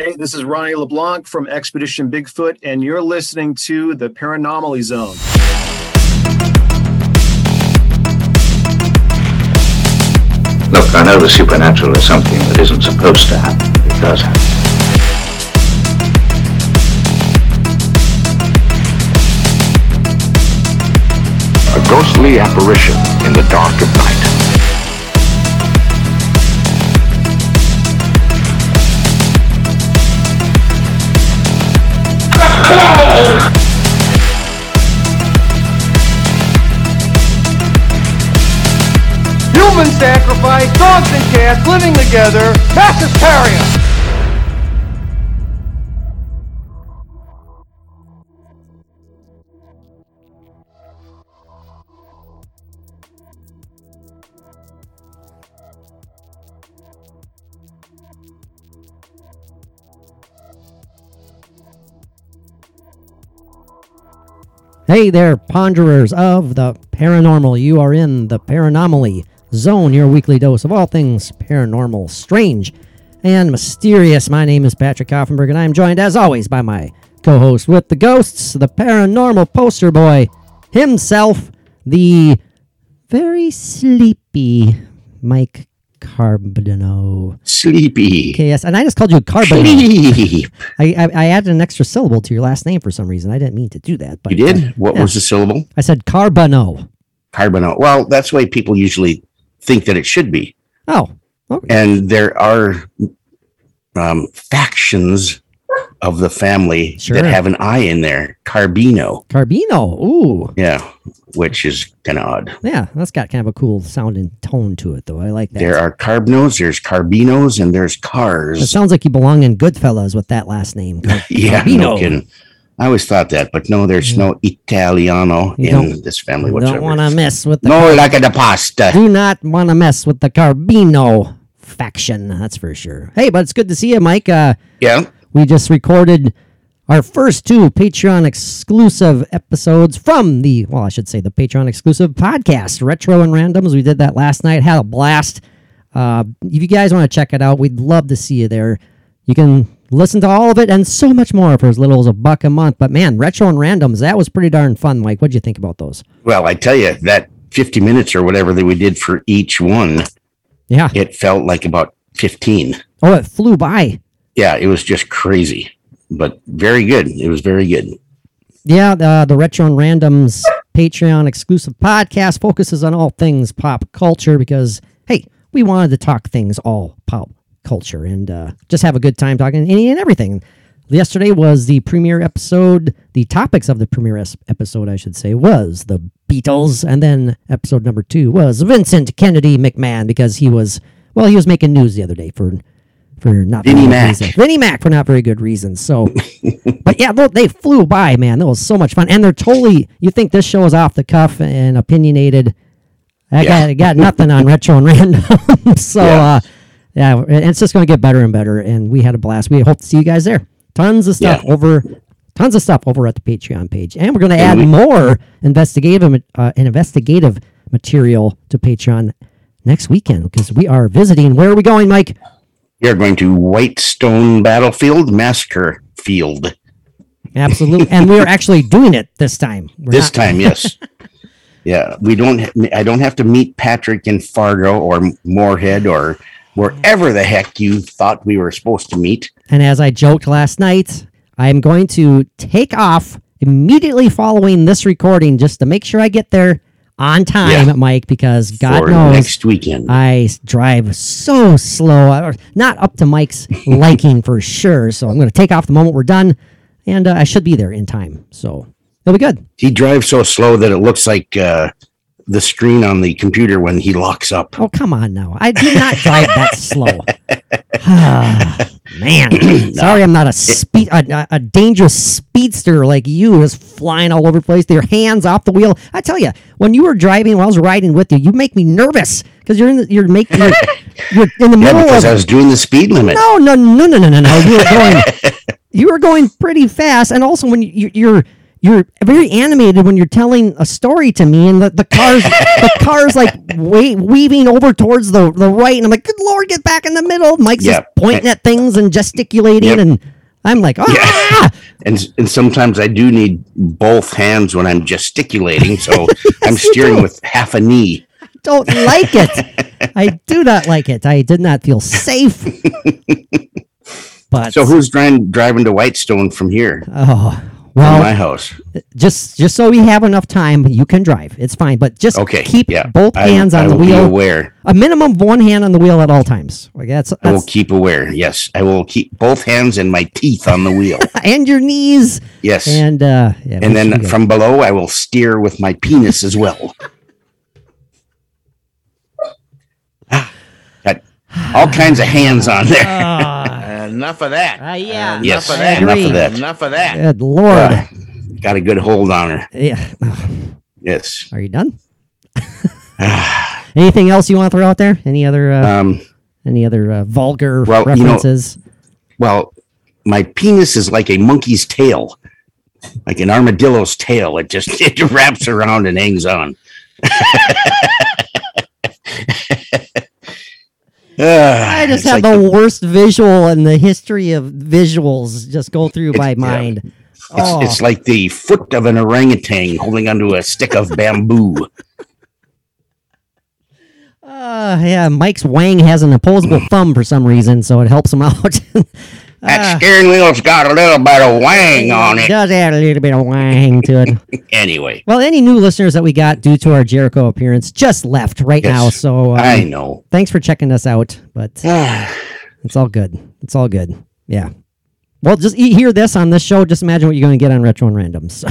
Hey, this is Ronnie LeBlanc from Expedition Bigfoot, and you're listening to the Paranomaly Zone. Look, I know the supernatural is something that isn't supposed to happen. It does happen. A ghostly apparition in the dark of Human sacrifice, dogs and cats living together, mass hysteria. Hey there, ponderers of the paranormal. You are in the Paranomaly Zone, your weekly dose of all things paranormal, strange, and mysterious. My name is Patrick Koffenberg, and I am joined, as always, by my co host with the ghosts, the paranormal poster boy himself, the very sleepy Mike Carbonneau. Sleepy. Okay, yes, and I just called you Carbonneau. Sleep. I, I, I added an extra syllable to your last name for some reason. I didn't mean to do that. But You uh, did? What yeah. was the syllable? I said Carbonneau. Carbonate. Well, that's the way people usually think that it should be. Oh, okay. And there are um, factions of the family Sure. that have an I in there. Carbino. Carbino. Ooh, Yeah. Which is kind of odd. yeah, that's got kind of a cool sound and tone to it, though. I like that. There are Carbnos, there's Carbinos, and there's Cars. It sounds like you belong in Goodfellas with that last name. Car- Yeah, Carbino. no. I always thought that, but no, there's no Italiano You in don't- this family whatsoever. don't want to mess with the. no, like the pasta. Do not want to mess with the Carbino faction. That's for sure. Hey, but it's good to see you, Mike. Uh, Yeah. we just recorded our first two Patreon exclusive episodes from the, well, I should say the Patreon exclusive podcast, Retro and Randoms. We did that last night, had a blast. Uh, if you guys want to check it out, we'd love to see you there. You can listen to all of it and so much more for as little as a buck a month. But man, Retro and Randoms, that was pretty darn fun, Mike. What'd you think about those? Well, I tell you, that 50 minutes or whatever that we did for each one, Yeah. it felt like about 15. Oh, it flew by. Yeah, it was just crazy, but very good. It was very good. Yeah, the, the Retro and Randoms Patreon exclusive podcast focuses on all things pop culture because, hey, we wanted to talk things all pop culture and uh, just have a good time talking any and everything. Yesterday was the premiere episode. The topics of the premiere episode, I should say, was the Beatles, and then episode number two was Vincent Kennedy McMahon because he was well, he was making news the other day for for not Vinnie very good Mac. reasons. Vinnie Mac for not very good reasons. So, but yeah, they, they flew by, man. That was so much fun, and they're totally. You think this show is off the cuff and opinionated? I Yeah. got got nothing on retro and random. so Yeah. uh yeah, and it's just going to get better and better and we had a blast. We hope to see you guys there. Tons of stuff Yeah. over tons of stuff over at the Patreon page. And we're going to add we- more investigative uh, investigative material to Patreon next weekend because we are visiting. Where are we going, Mike? We are going to Whitestone Battlefield Massacre Field Absolutely. and we are actually doing it this time. We're this not- time. Yes. yeah, we don't. I don't have to meet Patrick in Fargo or Moorhead or wherever the heck you thought we were supposed to meet. And as I joked last night, I am going to take off immediately following this recording just to make sure I get there on time, Yeah. Mike, because God for knows next weekend. I drive so slow, not up to Mike's liking for sure. So I'm going to take off the moment we're done, and uh, I should be there in time. So it'll be good. he drives so slow that it looks like uh, the screen on the computer when he locks up. Oh, come on now. I do not drive that slow. Man, sorry, I'm not a speed a, a- a dangerous speedster like you, just flying all over the place. Your hands off the wheel. I tell you, when you were driving, when I was riding with you, you make me nervous because you're in the, you're making you're, you're in the Yeah, middle because of I was doing the speed limit. no, no, no, no, no, no, no. You were going, you were going pretty fast, and also when you, you're you're very animated when you're telling a story to me, and the, the cars the cars like weaving over towards the the right, and I'm like, good lord, get back in the middle. Mike's Yeah. just pointing at things and gesticulating, Yep. and I'm like, ah. And and sometimes I do need both hands when I'm gesticulating, so I'm steering do. with half a knee. don't like it. I do not like it. I did not feel safe. But So who's driving driving to Whitestone from here? oh From my house. just just so we have enough time, you can drive. It's fine, but just Okay. keep yeah. both I- hands I on the will be wheel. aware. A minimum of one hand on the wheel at all times. Like that's, I will keep aware. Yes, I will keep both hands and my teeth on the wheel. and your knees Yes, and uh yeah, and then from below, I will steer with my penis as well. Got all kinds of hands on there. Ah, Enough of that. uh, yeah. Enough Yes, of that. enough of that. Enough of that. Good lord. Uh, got a good hold on her. yeah. Yes. Are you done? Anything else you want to throw out there? Any other uh, Um, any other uh, vulgar well, you know- references? well, my penis is like a monkey's tail, like an armadillo's tail. It just it wraps around and hangs on. I just have the, worst visual in the history of visuals just go through my yeah. mind. It's, oh, it's like the foot of an orangutan holding onto a stick of bamboo. uh, yeah, Mike's Wang has an opposable thumb for some reason, so it helps him out. That Ah. steering wheel's got a little bit of wang on it. It does add a little bit of wang to it. Anyway, well, any new listeners that we got due to our Jericho appearance just left right Yes, now, so um, I know. thanks for checking us out. But It's all good. It's all good. Yeah. Well, just e- hear this on this show. Just imagine what you're going to get on Retro and Randoms.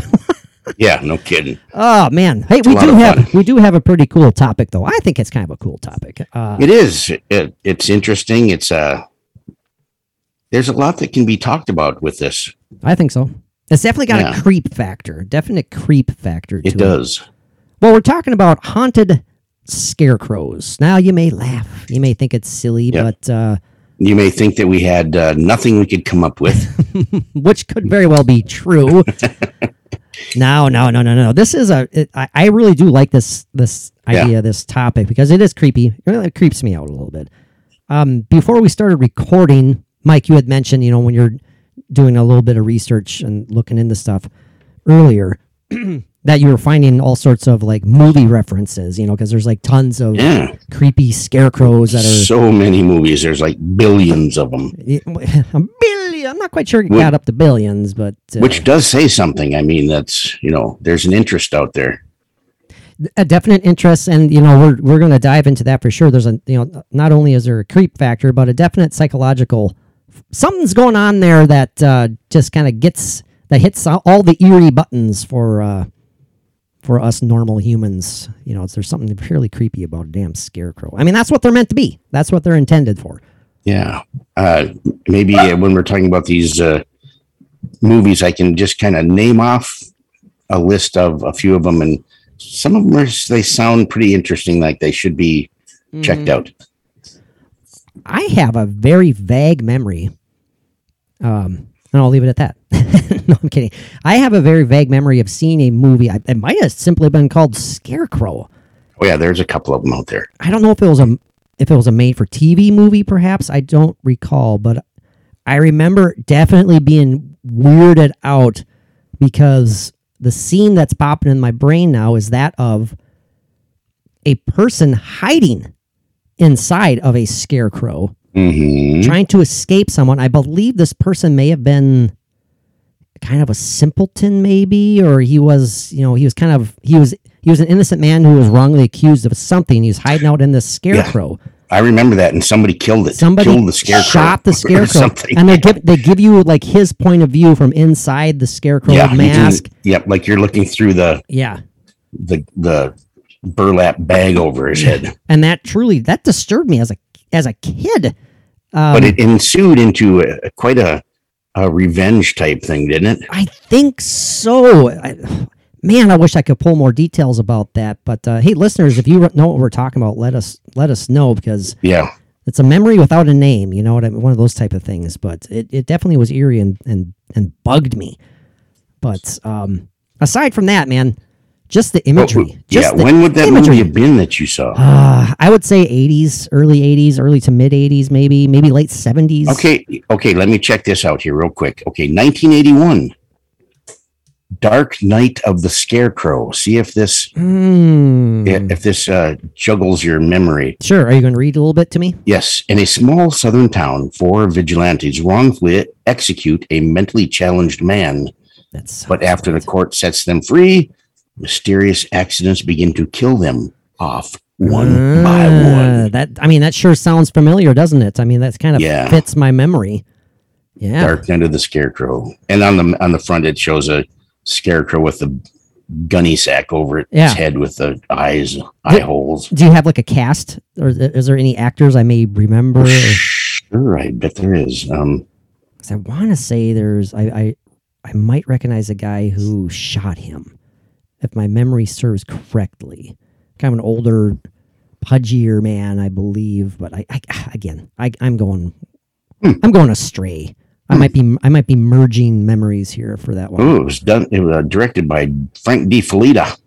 yeah, no kidding. oh man, hey, we do have fun. we do have a pretty cool topic though. I think it's kind of a cool topic. Uh, It is. It, it's interesting. It's uh there's a lot that can be talked about with this. I think so. It's definitely got Yeah. a creep factor. Definite creep factor. It does. Well, we're talking about haunted scarecrows. Now you may laugh. You may think it's silly, Yeah. but uh, You may think that we had uh, nothing we could come up with. which could very well be true. no, no, no, no, no. This is a. It, I, I really do like this this Yeah. idea, this topic because it is creepy. It really creeps me out a little bit. Um, before we started recording, Mike, you had mentioned, you know, when you're doing a little bit of research and looking into stuff earlier, that you were finding all sorts of like movie references, you know, because there's like tons of Yeah. creepy scarecrows that are So many movies. There's like billions of them, a billion. I'm not quite sure Wh- got up to billions, but uh, which does say something. I mean, that's, you know, there's an interest out there. a definite interest, and you know we're we're going to dive into that for sure. There's a you know not only is there a creep factor, but a definite psychological something's going on there that uh, just kind of gets that hits all the eerie buttons for uh, for us normal humans. You know, there's something fairly creepy about a damn scarecrow. I mean, that's what they're meant to be. That's what they're intended for. Yeah. Uh, maybe uh, when we're talking about these uh, movies, I can just kind of name off a list of a few of them, and some of them are, they sound pretty interesting, like they should be checked out. I have a very vague memory. Um, and I'll leave it at that. no, I'm kidding. I have a very vague memory of seeing a movie. I, it might have simply been called Scarecrow. Oh yeah, there's a couple of them out there. I don't know if it was a if it was a made for TV movie. Perhaps I don't recall, but I remember definitely being weirded out because the scene that's popping in my brain now is that of a person hiding inside of a scarecrow hmm trying to escape someone. I believe this person may have been kind of a simpleton, maybe, or he was, you know, he was kind of he was he was an innocent man who was wrongly accused of something. He was hiding out in this scarecrow. I remember that, and somebody killed it. Somebody killed the scarecrow. shot the scarecrow, and they give they give you like his point of view from inside the scarecrow yeah, mask. yep, like you're looking through the Yeah, the the burlap bag over his head. and that truly that disturbed me as a as a kid. Um, but it ensued into a, quite a a revenge type thing, didn't it? I think so. I, man, I wish I could pull more details about that. But uh, hey, listeners, if you know what we're talking about, let us let us know because Yeah. it's a memory without a name. You know what I mean? One of those type of things. But it, it definitely was eerie and and and bugged me. But um, aside from that, man, just the imagery. yeah. When would that imagery. movie have been that you saw? Uh, I would say 80s, early 80s, early to mid 80s, maybe, maybe late 70s. Okay, okay, let me check this out here real quick. Okay, 1981. Dark Night of the Scarecrow. See if this Hmm. if this uh, juggles your memory. Sure. Are you going to read a little bit to me? Yes, in a small southern town, four vigilantes wrongfully execute a mentally challenged man. That's But after the court sets them free, mysterious accidents begin to kill them off one by Ah, one. That I mean, that sure sounds familiar, doesn't it? I mean, that's kind of Yeah. fits my memory. Yeah. Dark Night of the Scarecrow, and on the on the front it shows a scarecrow with a gunny sack over its Yeah. head with the eyes eye holes. Do you have like a cast, or is is there any actors I may remember? or- Sure, I bet there is. Um, 'cause I want to say there's I, I I might recognize a guy who shot him, if my memory serves correctly. Kind of an older, pudgier man, I believe. But I, I again, I I'm going, Hmm. I'm going astray. I might be I might be merging memories here for that one. oh, it was done. It was uh, directed by Frank De Felitta.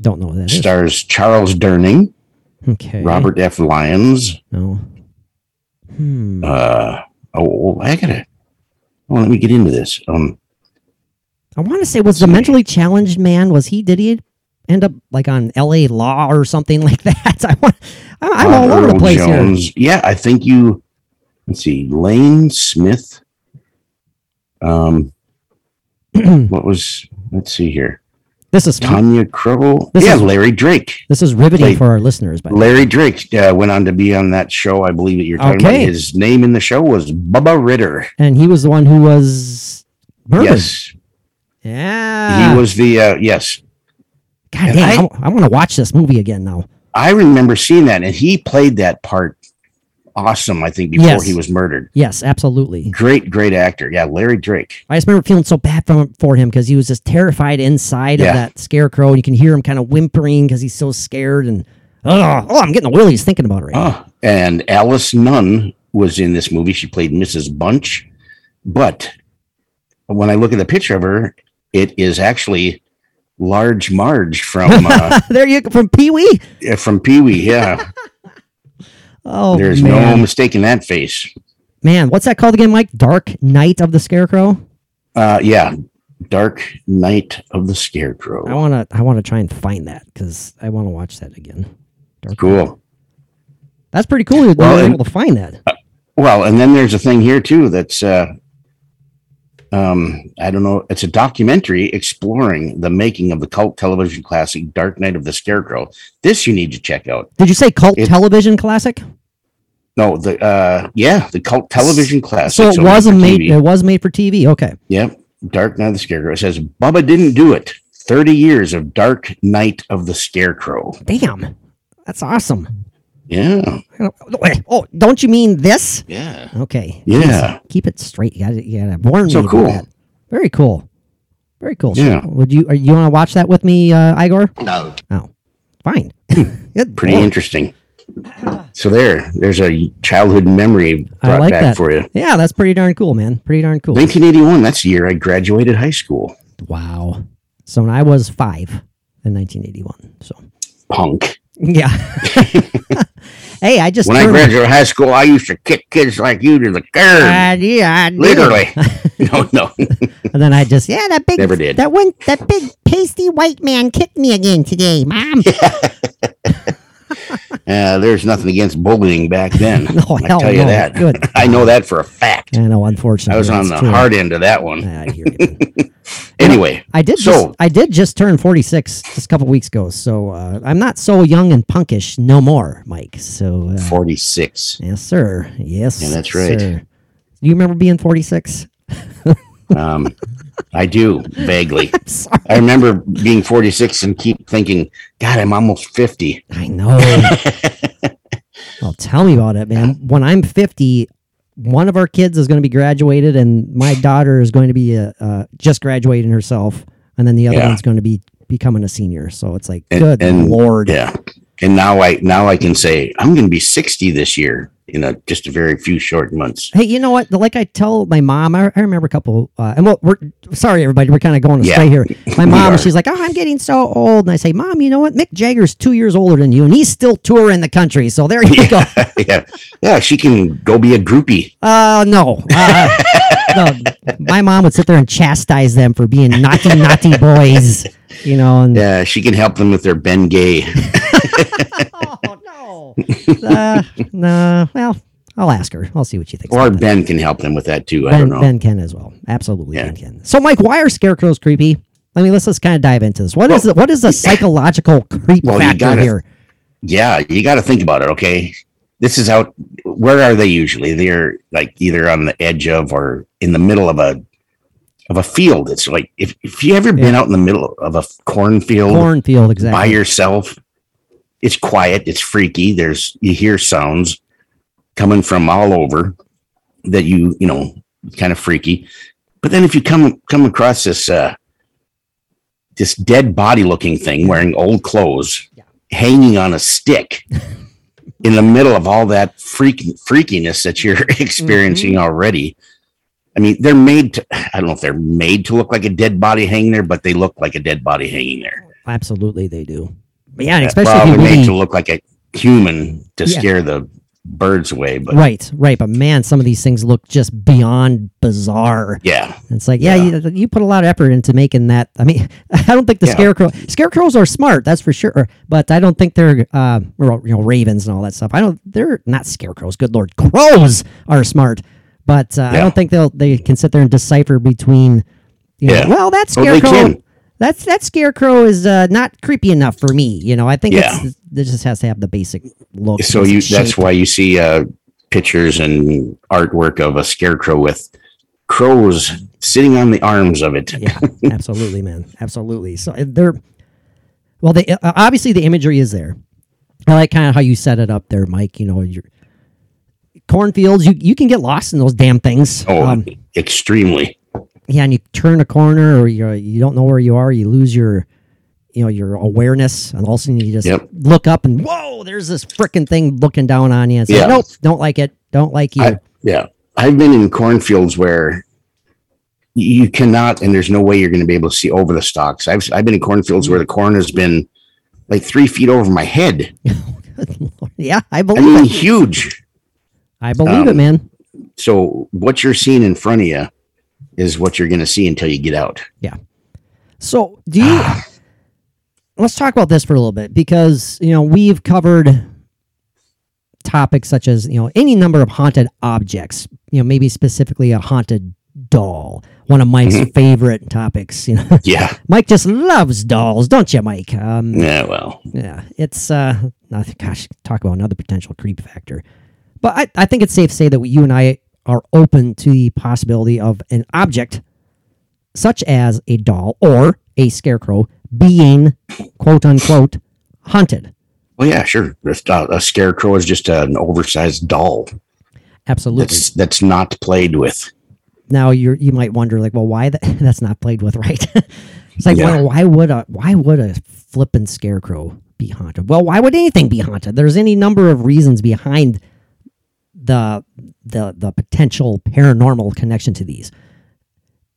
Don't know that is. Stars Charles Durning, Okay. Robert F. Lyons. No. Hmm. Uh, oh, I gotta. Oh, let me get into this. Um, I want to say was the mentally challenged man was he did he end up like on L.A. Law or something like that? I want I'm, I'm all over the place Jones. Yeah, I think you. Let's see, Lane Smith. Um, what was? Let's see here. here. This is Tonya Crowe. This yeah, is- Larry Drake. this is riveting Played- for our listeners. But Larry Drake uh, went on to be on that show. I believe that you're talking Okay. about. His name in the show was Bubba Ritter. and he was the one who was murdered. Yes, Yeah. he was the uh, yes. God and damn, I- want to watch this movie again now. I remember seeing that, and he played that part awesome. I think before Yes. he was murdered. Yes, absolutely. Great, great actor. Yeah, Larry Drake. I just remember feeling so bad for, for him because he was just terrified inside Yeah. of that scarecrow, and you can hear him kind of whimpering because he's so scared. And oh, oh, I'm getting the willies thinking about it right now. Oh, and Alice Nunn was in this movie. She played Mrs. Bunch, but when I look at the picture of her, it is actually Large Marge from uh, there you go from Pee Wee. Yeah, from Pee Wee. Yeah, Oh, there's man. no mistaking that face. Man, what's that called again, Mike? Dark Night of the Scarecrow. Uh, yeah, Dark Night of the Scarecrow. I wanna, I wanna try and find that because I want to watch that again. Dark Night. Cool. That's pretty cool. You Well, and- able to find that. Well, and then there's a thing here too that's uh um I don't know, it's a documentary exploring the making of the cult television classic Dark Night of the Scarecrow. This you need to check out. Did you say cult it- television classic? No, the uh yeah, the cult television classic. So it was made. TV. It was made for TV. Okay. Yep. Dark Night of the Scarecrow. It says Bubba didn't do it. 30 years of Dark Night of the Scarecrow. Damn, that's awesome. Yeah. Wait, Oh, don't you mean this? Yeah. Okay. Yeah. Jeez, keep it straight. You gotta, you gotta warn So me. about cool. that. Very cool. Very cool. So Yeah. would you? Are you want to watch that with me, uh, Igor? No. Oh, fine. Good Pretty lord. interesting. So there, there's a childhood memory I brought like back that for you. Yeah, that's pretty darn cool, man. Pretty darn cool. 1981, that's the year I graduated high school. Wow. So when I was five in 1981. So Punk. yeah. hey, I just When I graduated high school, I used to kick kids like you to the curb. Uh, yeah, I. Literally. no, no. And then I just yeah, that big Never did. that one that big pasty white man kicked me again today, mom. Uh, there's nothing against bullying back then. No, I tell you no. that. Good I know that for a fact. I know, unfortunately. I was on the true. hard end of that one. I hear you. Anyway, I did So- just I did just turn 46 just a couple weeks ago, so uh, I'm not so young and punkish no more, Mike. So uh, 46. yes, sir. Yes, Yeah, that's right. sir. Do you remember being 46? Um, I do vaguely. I remember being 46 and keep thinking, God, I'm almost 50. I know. well, tell me about it, man. When I'm 50, one of our kids is going to be graduated, and my daughter is going to be uh, uh, just graduating herself, and then the other Yeah. one's going to be becoming a senior. So it's like, And- good and- lord. Yeah. And now I now I can say I'm going to be 60 this year in a just a very few short months. Hey, you know what? Like I tell my mom, I, I remember a couple, uh, and well, we're sorry, everybody, we're kind of going Yeah. astray here. My mom, she's like, "Oh, I'm getting so old," and I say, "Mom, you know what? Mick Jagger's two years older than you, and he's still touring the country. So there you go." yeah, yeah, she can go be a groupie. Uh, no, uh, no. My mom would sit there and chastise them for being naughty, naughty boys. You know, and Yeah, she can help them with their Ben Gay. oh no, uh, no. Well, I'll ask her. I'll see what she thinks. Or about that. Ben can help them with that too. I Ben, don't know. ben can as well. Absolutely, Yeah. Ben can. So, Mike, why are scarecrows creepy? I mean, let's let's kind of dive into this. What is the, what is the psychological creep Well, factor gotta- here? Yeah, you got to think about it. Okay, this is out. Where are they usually? They're like either on the edge of or in the middle of a of a field. It's like if if you ever been out in the middle of a cornfield Cornfield, exactly by yourself, it's quiet. It's freaky. There's you hear sounds coming from all over that you you know kind of freaky. But then if you come come across this uh this dead body looking thing wearing old clothes hanging on a stick in the middle of all that freak freakiness that you're experiencing already. I mean, they're made to, I don't know if they're made to look like a dead body hanging there, but they look like a dead body hanging there. Absolutely, they do. But yeah, and Yeah, especially well, if you they're made to look like a human to Yeah. scare the birds away. But right, right. But man, some of these things look just beyond bizarre. yeah, It's like, yeah, Yeah. You, you put a lot of effort into making that. I mean, I don't think the Yeah. scarecrow scarecrows are smart, that's for sure. But I don't think they're, uh, you know, ravens and all that stuff. I don't. They're not scarecrows. Good lord, crows are smart. But uh, I don't think they'll they can sit there and decipher between. You know, Yeah. Well, that scarecrow. can. That's that scarecrow is uh, not creepy enough for me. You know, I think Yeah. it's, it just has to have the basic look. so you that's shape. why you see uh, pictures and artwork of a scarecrow with crows sitting on the arms of it. yeah, absolutely, man, absolutely. So uh, they're well, they uh, obviously the imagery is there. I like kind of how you set it up there, Mike. You know, your cornfields. You you can get lost in those damn things. Oh, Um, extremely. Yeah, and you turn a corner, or you you don't know where you are. You lose your you know your awareness, and all of a sudden you just Yep. look up and whoa, there's this freaking thing looking down on you. And say, Yeah. nope, don't like it. Don't like you. I, yeah, I've been in cornfields where you cannot, and there's no way you're going to be able to see over the stalks. I've I've been in cornfields where the corn has been like three feet over my head. Yeah, I I believe mean, it. huge. I believe it, um, man. So what you're seeing in front of you is what you're going to see until you get out. Yeah. So, do you? let's talk about this for a little bit because you know we've covered topics such as you know any number of haunted objects. You know, maybe specifically a haunted doll. One of Mike's favorite topics. You know, Yeah. Mike just loves dolls, don't you, Mike? Um, Yeah. Well. yeah, it's uh, gosh, talk about another potential creep factor. But I, I think it's safe to say that you and I are open to the possibility of an object such as a doll or a scarecrow being quote unquote haunted. Well, yeah, sure. Uh, a scarecrow is just an oversized doll Absolutely. that's that's not played with. now you're you might wonder like, well, why that, that's not played with right? it's like, Yeah. well, why would a why would a flippin' scarecrow be haunted? Well, why would anything be haunted? There's any number of reasons behind the the the potential paranormal connection to these.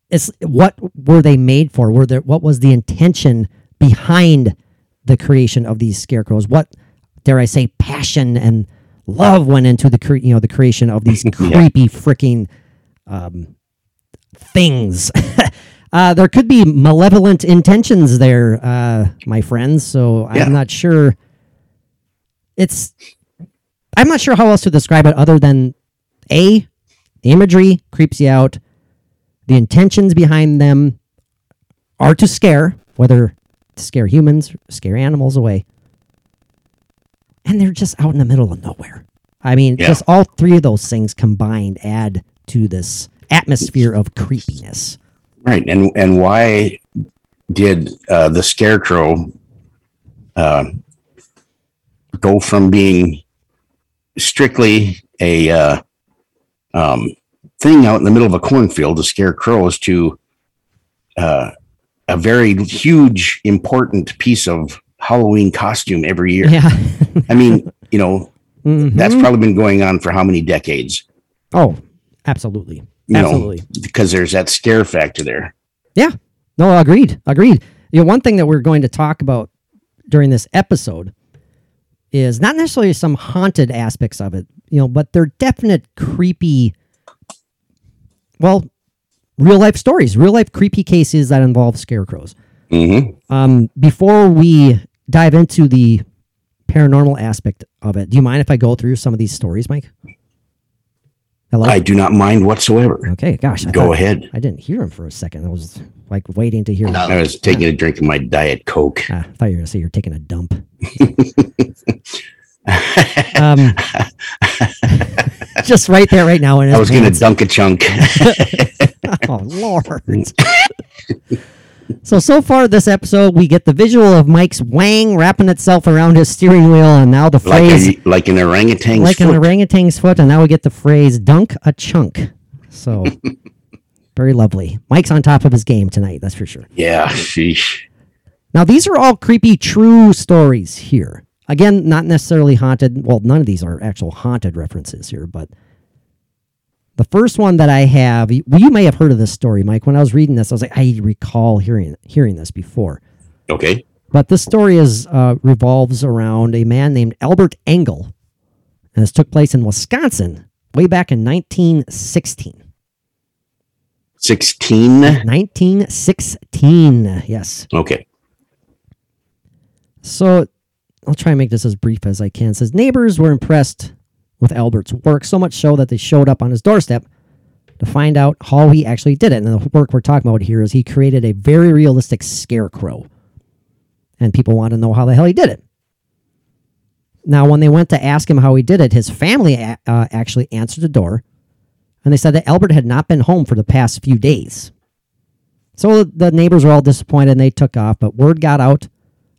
It's what were they made for? Were there what was the intention behind the creation of these scarecrows? What dare I say passion and love went into the cre- you know the creation of these creepy freaking um, things. uh, there could be malevolent intentions there, uh, my friends. So Yeah. I'm not sure. It's I'm not sure how else to describe it other than a the imagery creeps you out. The intentions behind them are to scare, whether to scare humans, scare animals away. And they're just out in the middle of nowhere. I mean, Yeah. just all three of those things combined add to this atmosphere of creepiness. Right. And and why did uh, the scarecrow uh, go from being strictly a uh, um, thing out in the middle of a cornfield to scare crows to uh, a very huge, important piece of Halloween costume every year. Yeah. I mean, you know, Mhm. that's probably been going on for how many decades? oh, absolutely. You Absolutely. know, because there's that scare factor there. Yeah. No, agreed. Agreed. You know, one thing that we're going to talk about during this episode is not necessarily some haunted aspects of it, you know, but they're definite creepy, well, real life stories, real life creepy cases that involve scarecrows. hmm Um, before we dive into the paranormal aspect of it, do you mind if I go through some of these stories, Mike? Hello. I do not mind whatsoever. okay. Gosh. I Go thought- ahead. I didn't hear him for a second. I was like waiting to hear. I was taking a drink of my Diet Coke. Ah, I thought you were going to say you're taking a dump. um, just right there, right now. In his I was going to pants. dunk a chunk. Oh Lord. So so far this episode, we get the visual of Mike's wang wrapping itself around his steering wheel, and now the like, phrase a, like an orangutan's like an foot. orangutan's foot, and now we get the phrase "dunk a chunk." So very lovely. Mike's on top of his game tonight. That's for sure. yeah, sheesh. Now, these are all creepy, true stories here. Again, not necessarily haunted. Well, none of these are actual haunted references here, but the first one that I have, you you may have heard of this story, Mike. When I was reading this, I was like, I recall hearing hearing this before. Okay. But this story is uh, revolves around a man named Albert Engel, and this took place in Wisconsin way back in 1916. 16. 1916, yes. Okay. So I'll try and make this as brief as I can. It says neighbors were impressed with Albert's work, so much so that they showed up on his doorstep to find out how he actually did it. And the work we're talking about here is he created a very realistic scarecrow. And people want to know how the hell he did it. Now, when they went to ask him how he did it, his family uh, actually answered the door and they said that Albert had not been home for the past few days. So the neighbors were all disappointed and they took off, but word got out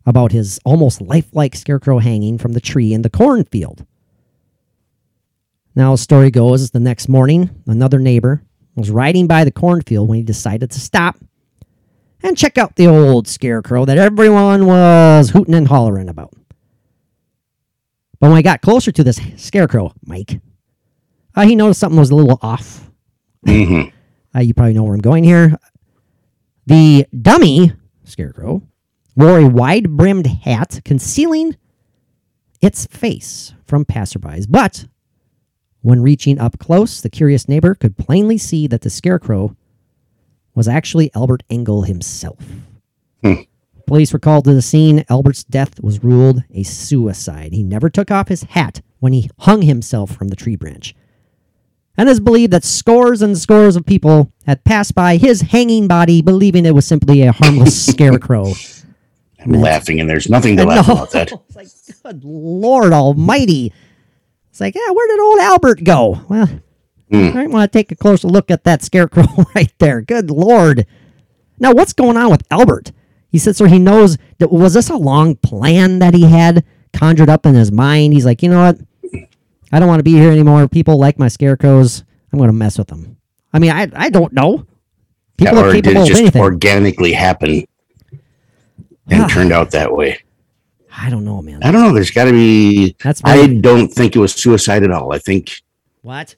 about his almost lifelike scarecrow hanging from the tree in the cornfield. Now, the story goes the next morning, another neighbor was riding by the cornfield when he decided to stop and check out the old scarecrow that everyone was hooting and hollering about. But when I got closer to this scarecrow, Mike, uh, he noticed something was a little off. hmm Uh, you probably know where I'm going here. The dummy scarecrow wore a wide brimmed hat concealing its face from passerbys. But when reaching up close, the curious neighbor could plainly see that the scarecrow was actually Albert Engel himself. Hmm. Police were called to the scene. Albert's death was ruled a suicide. He never took off his hat when he hung himself from the tree branch and is believed that scores and scores of people had passed by his hanging body, believing it was simply a harmless scarecrow. I'm laughing, and there's nothing to laugh no, about that. It's like, good Lord Almighty. It's like, yeah, where did old Albert go? Well, Hmm. I might want to take a closer look at that scarecrow right there. Good Lord. Now, what's going on with Albert? He said, so he knows that was this a long plan that he had conjured up in his mind? He's like, you know what? I don't want to be here anymore. People like my scarecrows. I'm going to mess with them. I mean, I, I don't know. People are or did capable it of just anything. organically happen and Ah. turned out that way? I don't know, man. I don't know. There's got to be. That's I don't think it was suicide at all. I think What?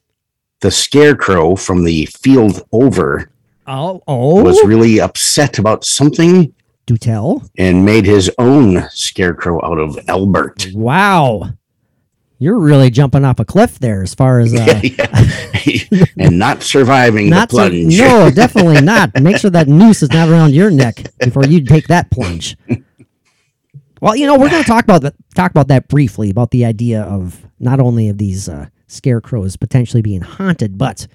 the scarecrow from the field over Oh, oh. was really upset about something Do tell. and made his own scarecrow out of Albert. Wow. You're really jumping off a cliff there as far as uh, Yeah. and not surviving not the so, plunge. no, definitely not. Make sure that noose is not around your neck before you take that plunge. Well, you know, we're going to talk about that, talk about that briefly about the idea of not only of these uh, scarecrows potentially being haunted, but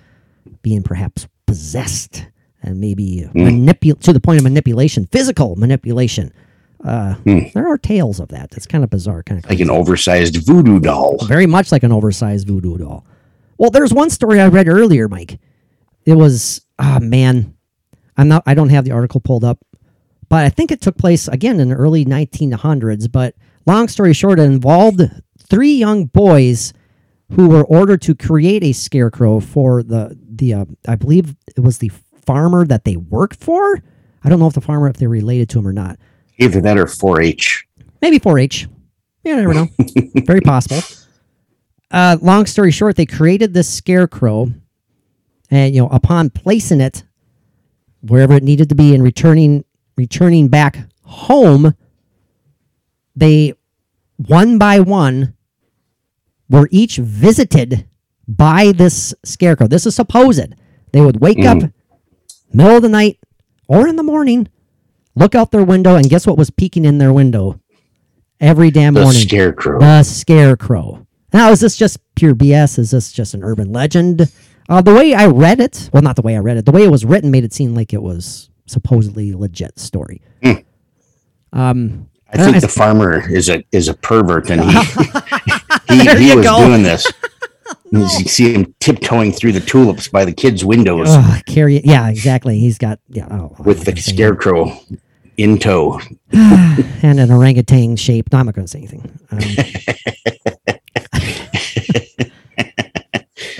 being perhaps possessed and maybe manipul- to the point of manipulation, physical manipulation. Uh, There are tales of that. That's kind of bizarre, kind of like an oversized voodoo doll. very much like an oversized voodoo doll. Well, there's one story I read earlier, Mike. It was ah man, I'm not. I don't have the article pulled up, but I think it took place again in the early 1900s. But long story short, it involved three young boys who were ordered to create a scarecrow for the the uh, I believe it was the farmer that they worked for. I don't know if the farmer if they're related to him or not. Either that or 4-H. maybe 4-H. You never know. Very possible. Uh, long story short, they created this scarecrow, and you know, upon placing it wherever it needed to be and returning returning back home, they one by one were each visited by this scarecrow. This is supposed. They would wake up middle of the night or in the morning, look out their window, and guess what was peeking in their window every damn The morning? scarecrow. The scarecrow. Now, is this just pure BS? Is this just an urban legend? Uh, the way I read it, well, not the way I read it, the way it was written made it seem like it was supposedly legit story. Um, I think the farmer is a is a pervert, and he he, he was go. doing this. You see him tiptoeing through the tulips by the kids' windows carry it. Yeah, exactly. He's got yeah oh, with the scarecrow in tow. and an orangutan shape. No, I'm not going to say anything. Um,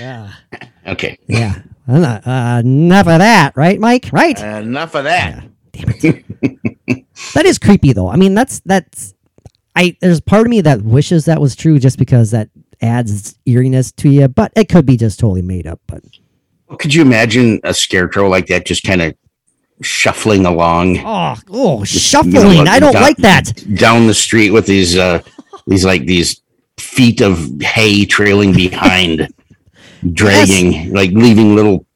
ah, Okay, yeah, Uh, uh, enough of that, right, Mike? Right? enough of that. Damn it. That is creepy though. I mean, that's that's I there's part of me that wishes that was true just because that adds eeriness to you, but it could be just totally made up. But Could you imagine a scarecrow like that just kind of shuffling along oh, oh, shuffling. I don't down- like that. down the street with these uh these like these feet of hay trailing behind, dragging like leaving little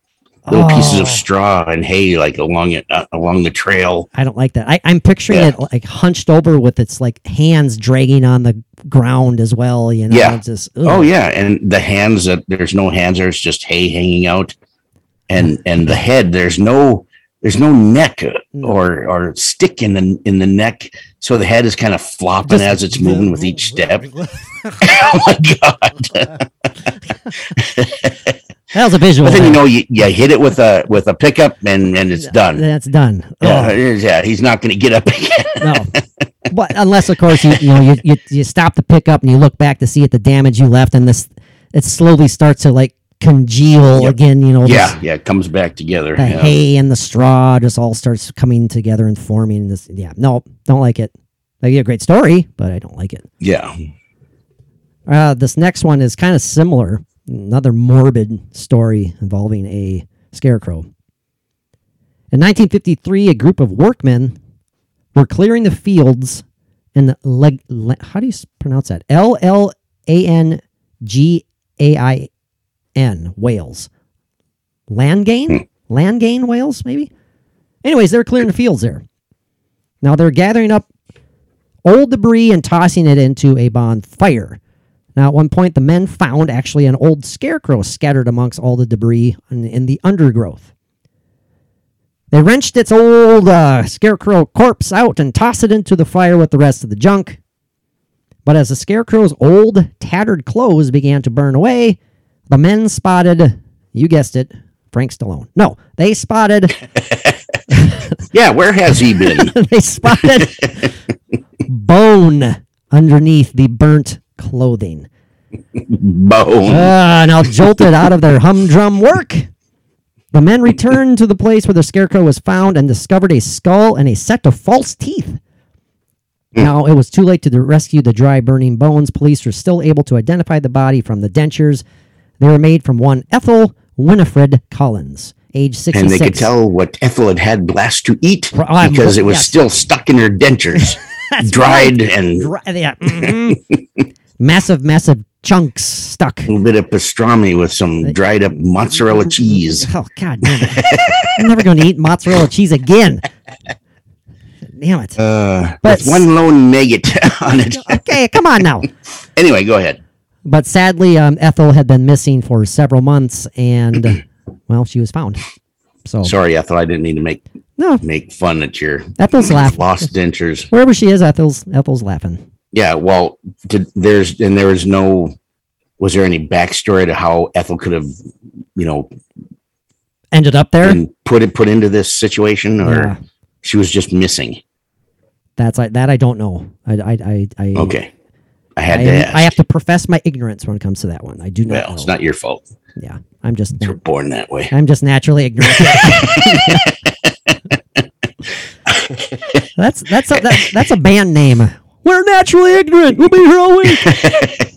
little pieces Oh. of straw and hay like along it uh, along the trail. I don't like that. I, I'm picturing Yeah. it like hunched over with its like hands dragging on the ground as well. You know, Yeah. Just, Oh yeah, and the hands that there's no hands, there's just hay hanging out, and and the head there's no there's no neck uh, or or stick in the in the neck, so the head is kind of flopping Just- as it's moving with each step. oh my god! that was a visual. But then you know you, you hit it with a with a pickup and and it's done. That's done. Yeah, Oh. yeah. He's not going to get up again. no. But unless, of course, you you know you, you you stop the pickup and you look back to see it the damage you left, and this it slowly starts to like congeal Yep. again. You know, this- yeah, yeah. It comes back together. the yeah. hay and the straw just all starts coming together and forming this. Yeah, no, don't like it. Like a great story, but I don't like it. yeah. Uh, this next one is kind of similar. Another morbid story involving a scarecrow. In 1953, a group of workmen were clearing the fields in the Leg- Le- how do you pronounce that? L L A N G A I N gain, land gain Wales, maybe? Anyways, they're clearing the fields there. Now they're gathering up old debris and tossing it into a bonfire. Now, at one point, the men found actually an old scarecrow scattered amongst all the debris in, in the undergrowth. They wrenched its old uh, scarecrow corpse out and tossed it into the fire with the rest of the junk. But as the scarecrow's old, tattered clothes began to burn away, the men spotted, you guessed it, Frank Stallone. No, they spotted Yeah. Where has he been? they spotted bone underneath the burnt clothing. Bone. Ah, now jolted out of their humdrum work. The men returned to the place where the scarecrow was found and discovered a skull and a set of false teeth. Now, it was too late to rescue the dry, burning bones. Police were still able to identify the body from the dentures. They were made from one Ethel Winifred Collins, age 66. and they could tell what Ethel had had last to eat Right, because it was yes. still stuck in her dentures, dried and Dry- yeah, mhm. massive, massive chunks stuck. a little bit of pastrami with some dried up mozzarella cheese. Oh God, damn it. I'm never going to eat mozzarella cheese again. Damn it. Uh, But- with one lone maggot on it. Okay, come on now. Anyway, go ahead. But sadly, um, Ethel had been missing for several months, and well, she was found. So Sorry, Ethel. I didn't need to make no, make fun at your Ethel's laughing. lost dentures. Wherever she is, Ethel's Ethel's laughing. Yeah, well, did, there's and there was no. Was there any backstory to how Ethel could have, you know, Ended up there. and put it put into this situation, or Yeah. she was just missing? That's like that. I don't know. I I I, I Okay, I had I, to ask. I have to profess my ignorance when it comes to that one. I do not. well, know. it's not your fault. Yeah, I'm just. You were born that way. I'm just naturally ignorant. that's that's a that, that's a band name. We're naturally ignorant. We'll be here all week.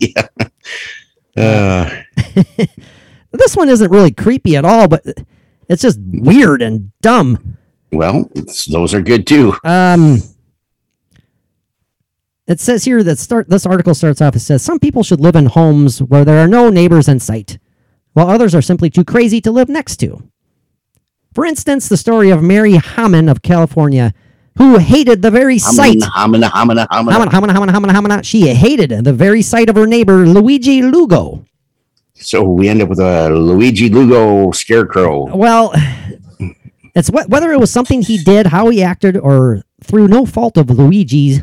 yeah. Uh, this one isn't really creepy at all, but it's just weird and dumb. well, those are good too. Um, it says here that start this article starts off. It says some people should live in homes where there are no neighbors in sight, while others are simply too crazy to live next to. For instance, the story of Mary Hammond of California, who hated the very sight. Hamina, hamina, hamina, hamina. She hated the very sight of her neighbor Luigi Lugo. So we end up with a Luigi Lugo scarecrow. Well, it's wh- whether it was something he did, how he acted, or through no fault of Luigi's,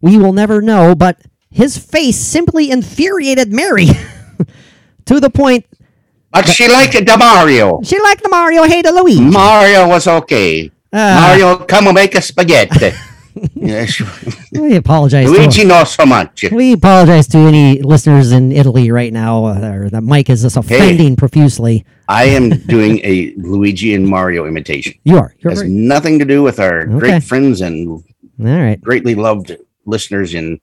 we will never know. But his face simply infuriated Mary to the point But she liked the Mario. she liked the Mario, hated Luigi. Mario was okay. Ah. Mario, come and make a spaghetti. We apologize. Luigi To, not so much. we apologize to any listeners in Italy right now. Uh, or that Mike is just offending profusely. I am doing a Luigi and Mario imitation. You are. You're has right. nothing to do with our Okay. great friends and All right. greatly loved listeners in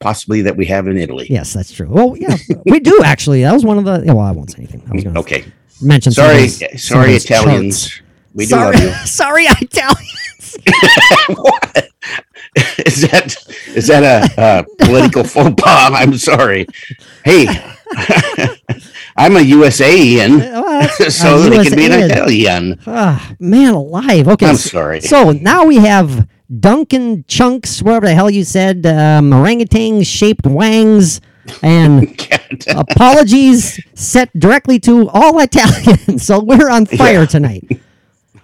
possibly that we have in Italy. Yes, that's true. Well, yeah, we do actually. That was one of the. Well, I won't say anything. I was going to Okay. mention. Sorry, sorry, Italians. charts. We do sorry, love you. sorry, Italians. what? Is that is that a, uh political faux pas? I'm sorry. Hey, I'm a USAian, Well, that's- so uh, they can be an Italian. Ah, man alive. Okay. I'm sorry. So now we have Duncan Chunks, whatever the hell you said, um, orangutan shaped wangs, and apologies set directly to all Italians. So we're on fire tonight.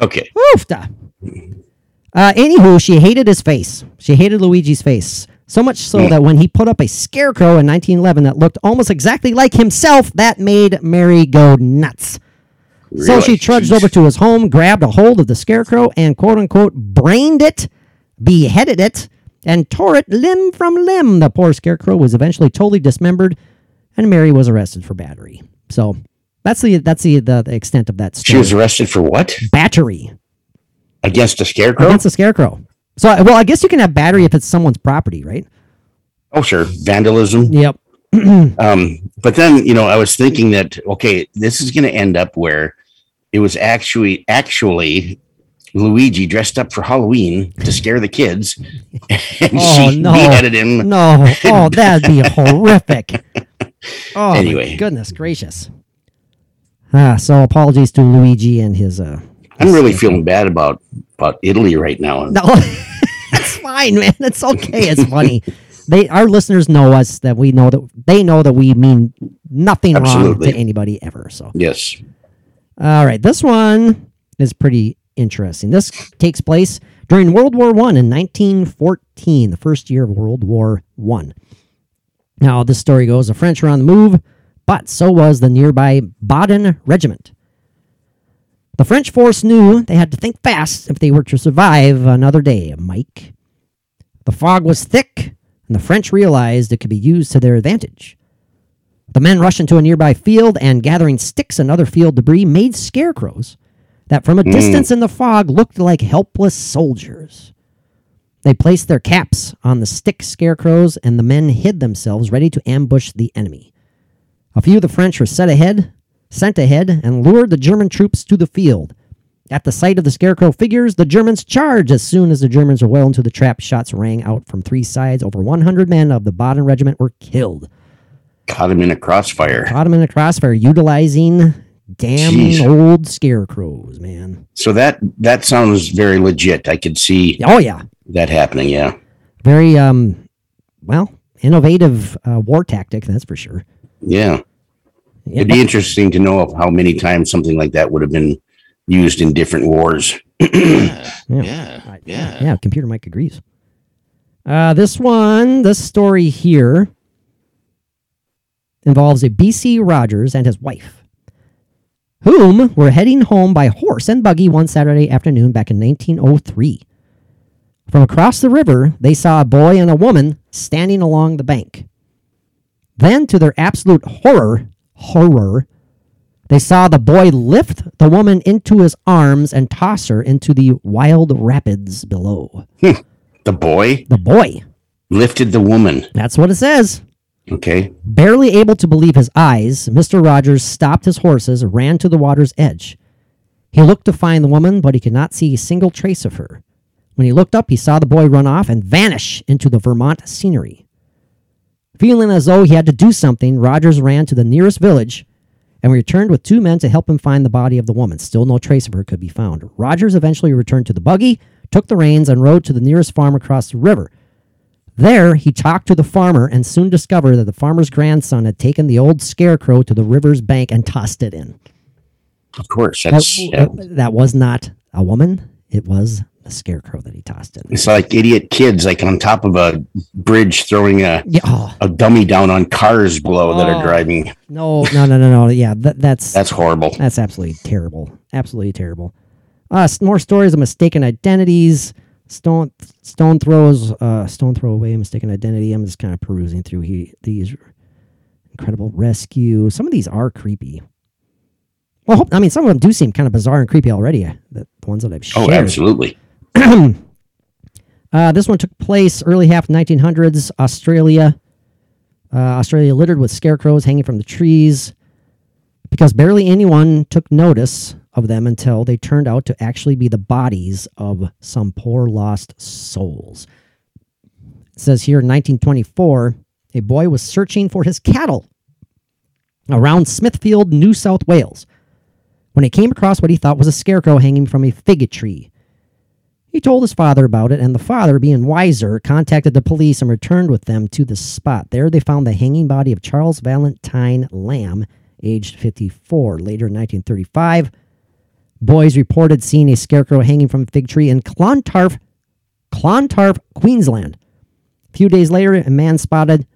Okay. Oofta. Uh, anywho, she hated his face. She hated Luigi's face. So much so that when he put up a scarecrow in 1911 that looked almost exactly like himself, that made Mary go nuts. So she trudged Jeez. over to his home, grabbed a hold of the scarecrow, and quote unquote brained it, beheaded it, and tore it limb from limb. The poor scarecrow was eventually totally dismembered, and Mary was arrested for battery. So that's the that's the the, the extent of that story. She was arrested for what? battery Against a scarecrow? against a scarecrow. So well, I guess you can have battery if it's someone's property, right? oh, sure. Vandalism. Yep. Um, but then, you know, I was thinking that okay, this is going to end up where it was actually actually Luigi dressed up for Halloween to scare the kids, and Oh she no! beheaded him. No! Oh, that'd be horrific. Oh, Anyway. my goodness gracious. Ah, so apologies to Luigi and his. uh I'm really feeling bad about about Italy right now. No, it's fine, man. It's okay. It's funny. They our listeners know us that we know that they know that we mean nothing wrong to anybody ever. So Yes. All right, this one is pretty interesting. This takes place during World War One in 1914, the first year of World War One. Now, this story goes: the French were on the move, but so was the nearby Baden Regiment. The French force knew they had to think fast if they were to survive another day. Mike, the fog was thick, and the French realized it could be used to their advantage. The men rushed into a nearby field and, gathering sticks and other field debris, made scarecrows that, from a mm. distance in the fog, looked like helpless soldiers. They placed their caps on the stick scarecrows, and the men hid themselves, ready to ambush the enemy. A few of the French were set ahead, sent ahead, and lured the German troops to the field. At the sight of the scarecrow figures, the Germans charged. As soon as the Germans were well into the trap, shots rang out from three sides. Over 100 men of the Baden Regiment were killed Caught him in a crossfire. caught him in a crossfire utilizing damn Jeez. old scarecrows, man. So that that sounds very legit. I could see Oh yeah, that happening. Yeah. very um, well, innovative uh, war tactic. That's for sure. Yeah. Yeah, It'd be interesting to know of how many times something like that would have been used in different wars. yeah, yeah, yeah. Computer Mike agrees. Uh, this one, this story here involves a BC Rogers and his wife, whom were heading home by horse and buggy one Saturday afternoon back in 1903. From across the river, they saw a boy and a woman standing along the bank. Then, to their absolute horror, horror, they saw the boy lift the woman into his arms and toss her into the wild rapids below. Hmm. The boy? The boy. lifted the woman. That's what it says. Okay. Barely able to believe his eyes, Mr. Rogers stopped his horses ran to the water's edge. He looked to find the woman, but he could not see a single trace of her. When he looked up, he saw the boy run off and vanish into the Vermont scenery. Feeling as though he had to do something, Rogers ran to the nearest village and returned with two men to help him find the body of the woman. Still no trace of her could be found. Rogers eventually returned to the buggy, took the reins, and rode to the nearest farm across the river. There, he talked to the farmer and soon discovered that the farmer's grandson had taken the old scarecrow to the river's bank and tossed it in. Of course. That, yeah. that was not a woman, it was a scarecrow that he tossed in. it's like idiot kids like on top of a bridge throwing a, Yeah, oh, a dummy down on cars below that Oh. are driving. no, no, no, no, no. Yeah, that, that's That's horrible. That's absolutely terrible. Absolutely terrible. Uh, more stories of mistaken identities. Stone stone throws uh, stone throw away mistaken identity. I'm just kind of perusing through he, these incredible rescue. Some of these are creepy. Well, hope- I mean, some of them do seem kind of bizarre and creepy already. uh, The ones that I've shared. Oh, absolutely. Uh, this one took place early half 1900s, Australia. Uh, Australia littered with scarecrows hanging from the trees because barely anyone took notice of them until they turned out to actually be the bodies of some poor lost souls. It says here in 1924, a boy was searching for his cattle around Smithfield, New South Wales, when he came across what he thought was a scarecrow hanging from a fig tree. He told his father about it, and the father, being wiser, contacted the police and returned with them to the spot. There they found the hanging body of Charles Valentine Lamb, aged 54. Later in 1935, boys reported seeing a scarecrow hanging from a fig tree in Clontarf, Clontarf, Queensland. A few days later, a man spotted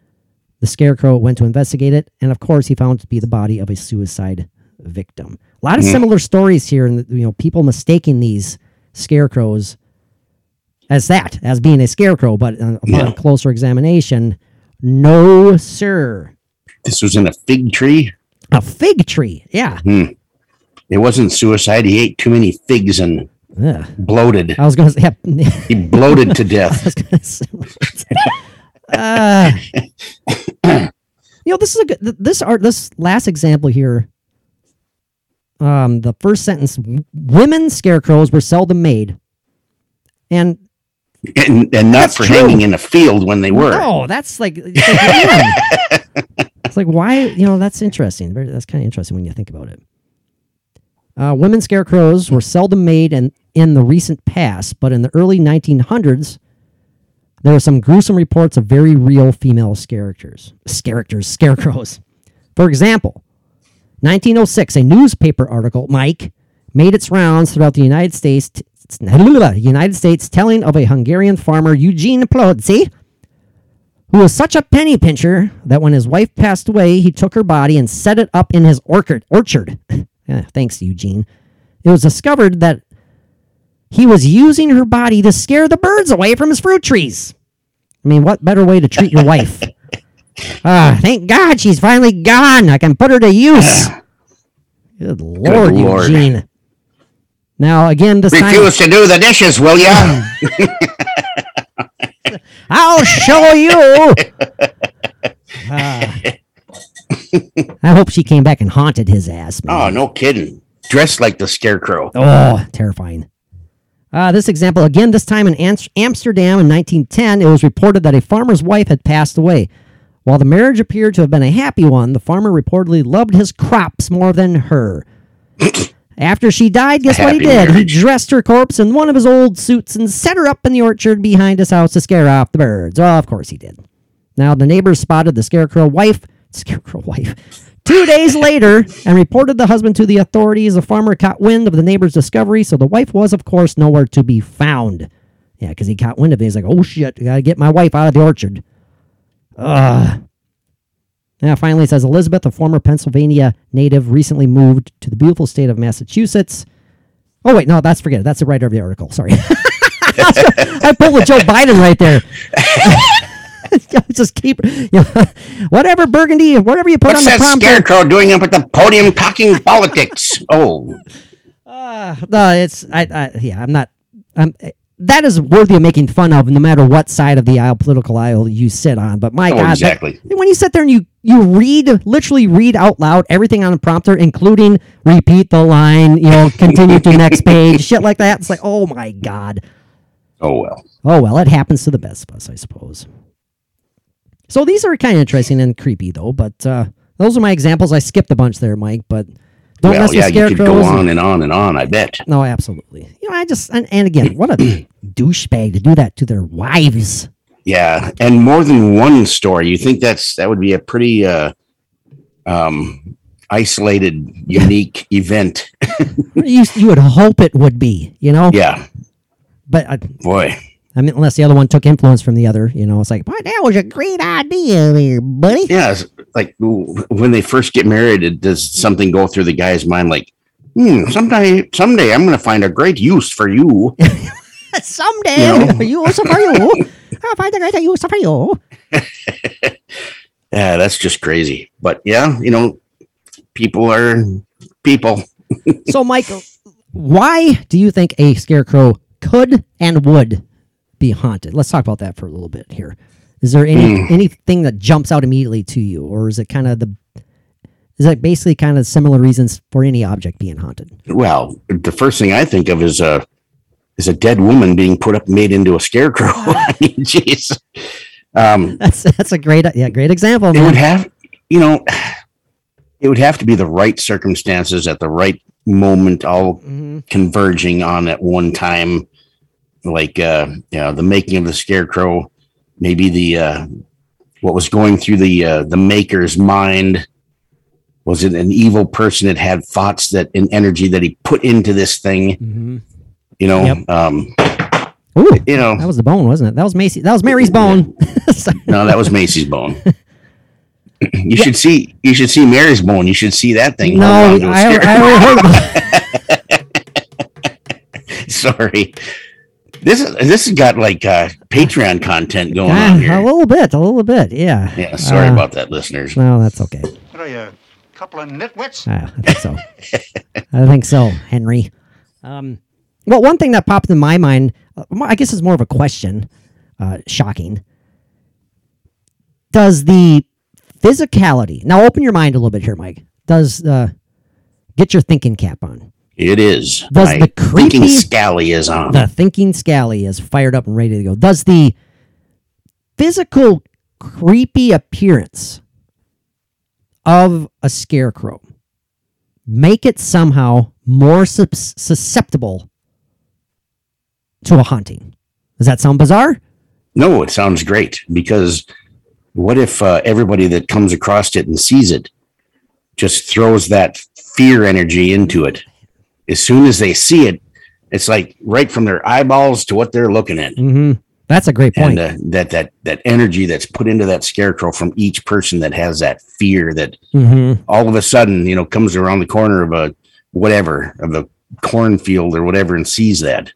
the scarecrow, went to investigate it, and of course, he found it to be the body of a suicide victim. A lot of similar stories here, and you know, people mistaking these scarecrows as that, as being a scarecrow, but uh, upon Yeah. closer examination, no, sir. This was in a fig tree. A fig tree. Yeah. It wasn't suicide. He ate too many figs and Ugh. bloated. I was going to say, yeah, He bloated to death. say, uh, you know, this is a good, this art, this last example here. Um, the first sentence: Women scarecrows were seldom made, and And, and not for true. hanging in a field when they were. No, that's like it's like. It's like, why? You know, that's interesting. That's kind of interesting when you think about it. Uh, women scarecrows were seldom made in, in the recent past, but in the early 1900s, there were some gruesome reports of very real female characters, scarecrows. For example, 1906, a newspaper article, Mike, made its rounds throughout the United States. T- United States, telling of a Hungarian farmer, Eugene Plodzi, who was such a penny pincher that when his wife passed away, he took her body and set it up in his orchard. Orchard. Yeah, thanks, Eugene. It was discovered that he was using her body to scare the birds away from his fruit trees. I mean, what better way to treat your wife? Ah, thank God she's finally gone. I can put her to use. Good Lord, Lord. Eugene. Now, again, this time. Refuse to do the dishes, will ya? I'll show you. Ah. I hope she came back and haunted his ass. Man. oh, no kidding. Dressed like the scarecrow. Oh, terrifying. Uh, this example, again, this time in Amsterdam in 1910, it was reported that a farmer's wife had passed away. While the marriage appeared to have been a happy one, the farmer reportedly loved his crops more than her. After she died, guess what he did? marriage. He dressed her corpse in one of his old suits and set her up in the orchard behind his house to scare off the birds. Oh, of course he did. Now, the neighbors spotted the scarecrow wife, scarecrow wife, two days later and reported the husband to the authorities. The farmer caught wind of the neighbor's discovery, so the wife was, of course, nowhere to be found. Yeah, because he caught wind of it. He's like, oh shit, I gotta get my wife out of the orchard. Ugh. Now, finally, it says Elizabeth, a former Pennsylvania native, recently moved to the beautiful state of Massachusetts. Oh, wait, no, that's forget it. That's the writer of the article. Sorry. I pulled a Joe Biden right there. Just keep, you know, whatever Burgundy, whatever you put What's on the that prompter. scarecrow doing up at the podium talking politics? Oh, Uh, no, it's I, I. Yeah, I'm not. I'm. that is worthy of making fun of, no matter what side of the aisle, political aisle you sit on. But my Oh, God, that- exactly. when you sit there and you you read, literally read out loud everything on the prompter, including repeat the line, you know, continue to next page, shit like that. It's like, oh my God. Oh well. Oh well, it happens to the best of us, I suppose. So these are kind of interesting and creepy, though. But uh, those are my examples. I skipped a bunch there, Mike. But don't well, mess yeah, with you could go on and on and on. I bet. no, absolutely. You know, I just and, and again, what a douchebag to do that to their wives. Yeah, and more than one story. You think that's that would be a pretty uh, um, isolated, unique event? you, you would hope it would be, you know. Yeah, But I, boy. I mean, unless the other one took influence from the other, you know, it's like, boy, that was a great idea, there, buddy. Yeah, it's like when they first get married, it, does something go through the guy's mind like, hmm, someday, someday I'm going to find a great use for you. Someday, You know? use for you. I'll find a great use for you. Yeah, that's just crazy. But yeah, you know, people are people. So, Mike, why do you think a scarecrow could and would be haunted? Let's talk about that for a little bit here. Is there any Hmm. anything that jumps out immediately to you, or is it kind of the is that basically kind of similar reasons for any object being haunted? Well, the first thing I think of is a is a dead woman being put up, made into a scarecrow. I mean, jeez. Um, That's that's a great yeah great example. it would have, you know, it would have to be the right circumstances at the right moment, all Mhm. converging on at one time. Like, uh, you know, the making of the scarecrow, maybe the uh, what was going through the uh, the maker's mind. Was it an evil person that had thoughts that and energy that he put into this thing? Mhm. You know, Yep. um, Ooh, you know, that was the bone, wasn't it? That was Macy. That was Mary's bone. No, that was Macy's bone. You should see. You should see Mary's bone. You should see that thing. no, hold on to a I, I already heard. Sorry. This is this has got like uh, Patreon content going on Ah, a little bit, a little bit, yeah. Yeah, sorry Uh, about that, listeners. No, that's okay. What are you, a couple of nitwits? Ah, I think so. I think so, Henry. Um, well, one thing that popped in my mind, uh, I guess it's more of a question. Uh, shocking. Does the physicality now open your mind a little bit here, Mike? Does uh, get your thinking cap on? It is. Does My the creepy- thinking scally is on? The thinking scally is fired up and ready to go. Does the physical creepy appearance of a scarecrow make it somehow more susceptible to a haunting? Does that sound bizarre? no, it sounds great because what if uh, everybody that comes across it and sees it just throws that fear energy into it? As soon as they see it, it's like right from their eyeballs to what they're looking at. Mm-hmm. That's a great point. and uh, that that that energy that's put into that scarecrow from each person that has that fear that mm-hmm. all of a sudden you know comes around the corner of a whatever of the cornfield or whatever and sees that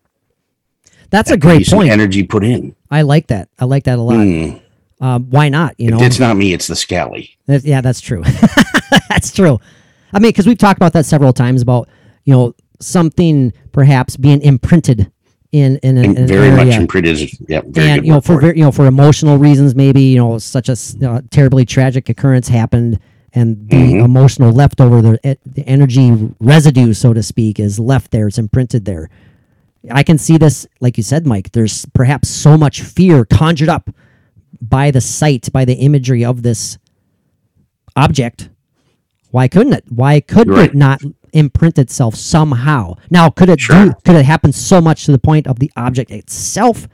That's a That be great point. energy put in I like that. I like that a lot. Mm. Um, why not? You know, it's not me it's the scally That- yeah, that's true. that's true. I mean, because we've talked about that several times about you know something perhaps being imprinted in in, in an very much imprinted yeah very and you know for for you know for emotional reasons, maybe you know such a uh, terribly tragic occurrence happened, and the Mm-hmm. emotional leftover, the the energy residue, so to speak, is left there. It's imprinted there. I can see this, like you said, Mike. There's perhaps so much fear conjured up by the sight, by the imagery of this object. Why couldn't it? Why could right. it not imprint itself somehow? Now, could it do? Could it happen so much to the point of the object itself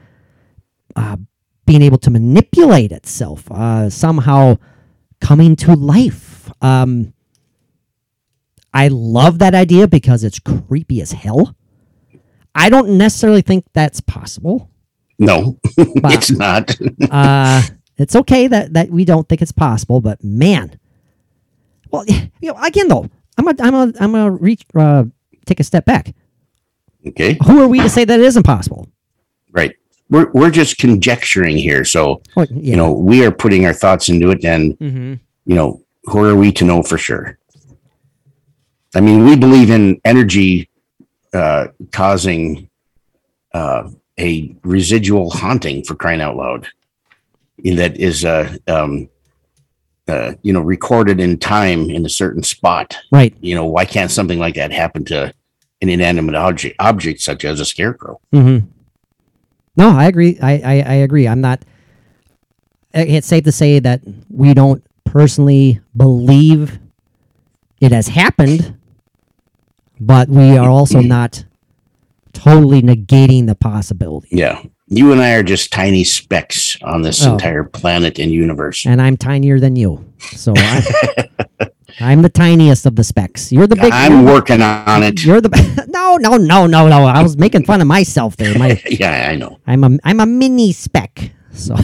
uh, being able to manipulate itself, uh, somehow coming to life? Um, I love that idea because it's creepy as hell. I don't necessarily think that's possible. no But- it's not uh, it's okay that that we don't think it's possible, but man, well, you know, again though, I'm a, I'm a, I'm a reach, uh, take a step back. okay Who are we to say that it isn't possible? right we're, we're just conjecturing here so Well, yeah. you know we are putting our thoughts into it and hmm you know, who are we to know for sure? I mean, we believe in energy uh, causing uh, a residual haunting for crying out loud in that is uh um uh you know recorded in time in a certain spot Right. you know why can't something like that happen to an inanimate object object such as a scarecrow hmm No, I agree. I, I, I agree. I'm not. It's safe to say that we don't personally believe it has happened, but we are also not totally negating the possibility. yeah you and i are just tiny specks on this Oh. entire planet and universe And I'm tinier than you, so I, I'm the tiniest of the specks. You're the big. i'm working on it You're the no, no, no, no, no. I was making fun of myself there. My yeah i know I'm a I'm a mini speck. So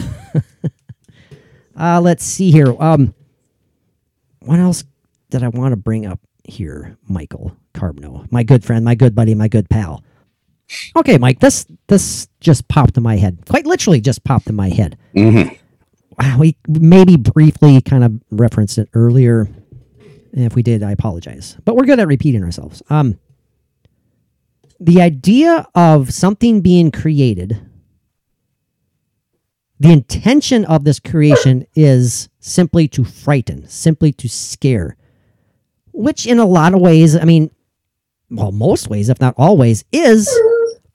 uh let's see here. Um what else did I want to bring up here, Michael Carbno? My good friend, my good buddy, my good pal. Okay, Mike, this this just popped in my head. Quite literally just popped in my head. hmm Uh, We maybe briefly kind of referenced it earlier. If we did, I apologize. But we're good at repeating ourselves. Um the idea of something being created the intention of this creation is simply to frighten, simply to scare, which in a lot of ways, I mean, well, most ways, if not always, is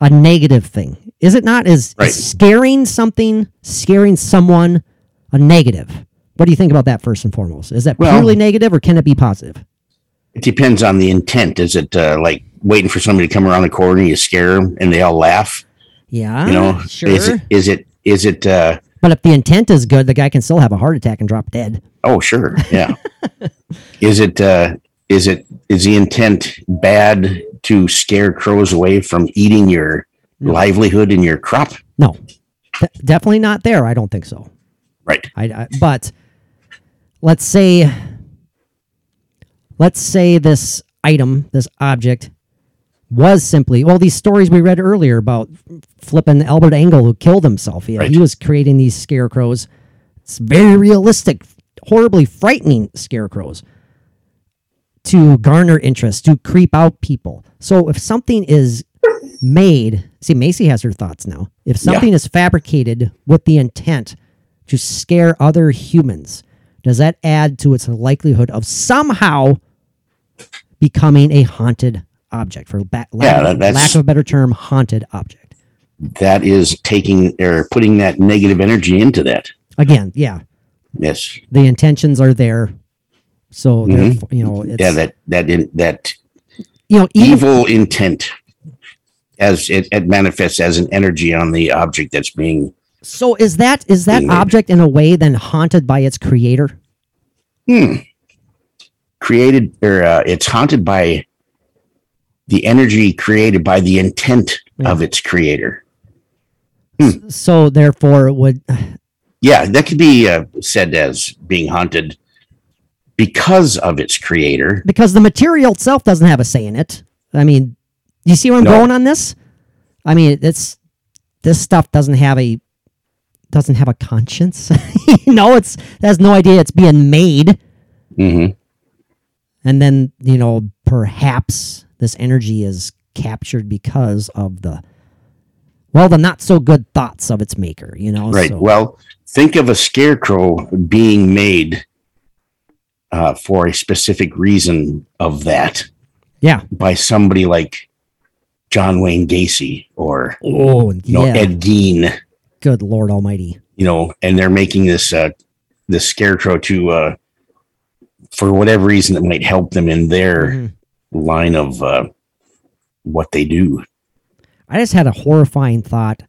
a negative thing. Is it not? Is, Right. is scaring something, scaring someone a negative? What do you think about that first and foremost? Is that Well- purely negative or can it be positive? It depends on the intent. Is it uh, like waiting for somebody to come around the corner, and you scare them, and they all laugh? Yeah, You know, sure. is it is it is it? Uh, but if the intent is good, the guy can still have a heart attack and drop dead. oh, sure, yeah. is it? Uh, is it? Is the intent bad to scare crows away from eating your mm. livelihood and your crop? No, De- definitely not there. I don't think so. Right. I, I but let's say let's say this item, this object was simply well these stories we read earlier about flipping Albert Engel who killed himself. Yeah, Right. he was creating these scarecrows. It's very realistic, horribly frightening scarecrows to garner interest, to creep out people. So if something is made, see Macy has her thoughts now. If something is fabricated with the intent to scare other humans, does that add to its likelihood of somehow becoming a haunted object? For ba- Yeah, that- that's- lack of a better term, haunted object. That is taking or putting that negative energy into that. Again, yeah, Yes. the intentions are there. So therefore, you know, it's, Mm-hmm. Yeah. That that in, that you know, evil intent as it, it manifests as an energy on the object that's being so is that is that object in a way then haunted by its creator? Hmm. created or uh, it's haunted by the energy created by the intent of its creator. So therefore, it would Yeah, that could be uh, said as being haunted because of its creator. because the material itself doesn't have a say in it. I mean, you see where I'm No. going on this? I mean, it's this stuff doesn't have a doesn't have a conscience. you know, it's it has no idea it's being made, Mm-hmm. and then you know perhaps this energy is captured because of the well the not so good thoughts of its maker. You know, Right. So- Well, think of a scarecrow being made uh, for a specific reason of that yeah. by somebody like John Wayne Gacy or Oh, you know yeah. Ed Gein. good Lord Almighty. you know, and they're making this uh this scarecrow to uh for whatever reason that might help them in their Mhm. line of uh what they do. I just had a horrifying thought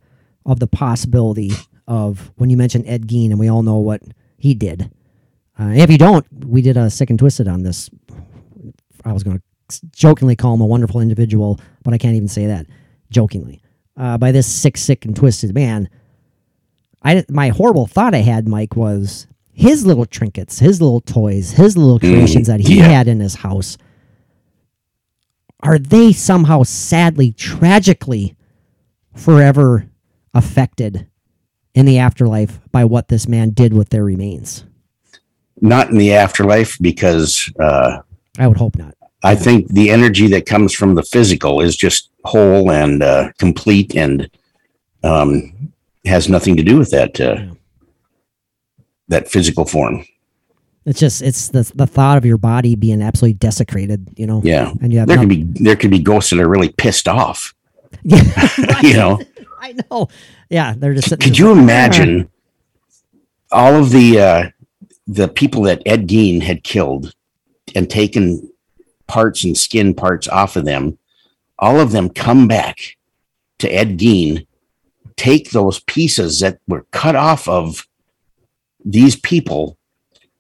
of the possibility of when you mentioned Ed Gein, and we all know what he did. Uh, if you don't, we did a sick and twisted on this. I was going to jokingly call him a wonderful individual, but I can't even say that jokingly. Uh, by this sick, sick and twisted man, I my horrible thought I had, Mike, was his little trinkets, his little toys, his little creations that he yeah. had in his house. Are they somehow sadly, tragically forever affected in the afterlife by what this man did with their remains? Not in the afterlife because uh I would hope not. I think the energy that comes from the physical is just whole and uh complete and um, has nothing to do with that uh, Yeah. that physical form. It's just it's the the thought of your body being absolutely desecrated, you know. Yeah, And you have there could be there could be ghosts that are really pissed off. Yeah, You know, I know. Yeah, they're just. could you like, imagine all of the uh, the people that Ed Gein had killed and taken parts and skin parts off of them? All of them come back to Ed Gein, take those pieces that were cut off of these people,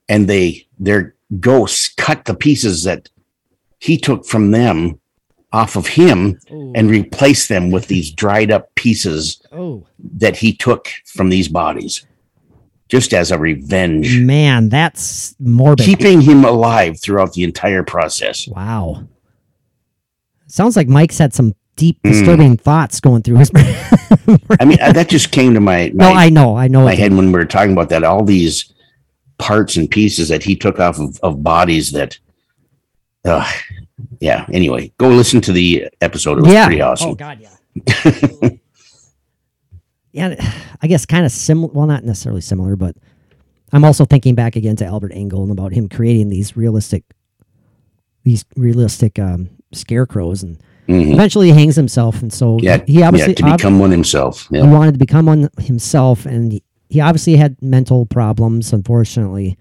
and they their ghosts cut the pieces that he took from them off of him Oh, and replace them with these dried up pieces oh that he took from these bodies just as a revenge, man, that's morbid. keeping him alive throughout the entire process. wow. Sounds like Mike's had some deep, Hmm. disturbing thoughts going through his. Mind. I mean, that just came to my no, I know, I know. my head when we were talking about that. All these parts and pieces that he took off of, of bodies that, uh, yeah. Anyway, go listen to the episode. It was yeah. pretty awesome. Oh God, yeah. Yeah, I guess kind of similar. Well, not necessarily similar, but I'm also thinking back again to Albert Engel and about him creating these realistic, these realistic um, scarecrows, and Mhm. eventually he hangs himself. And so Yeah, he obviously yeah, to become one himself. he wanted to become one himself, and he, he obviously had mental problems. Unfortunately,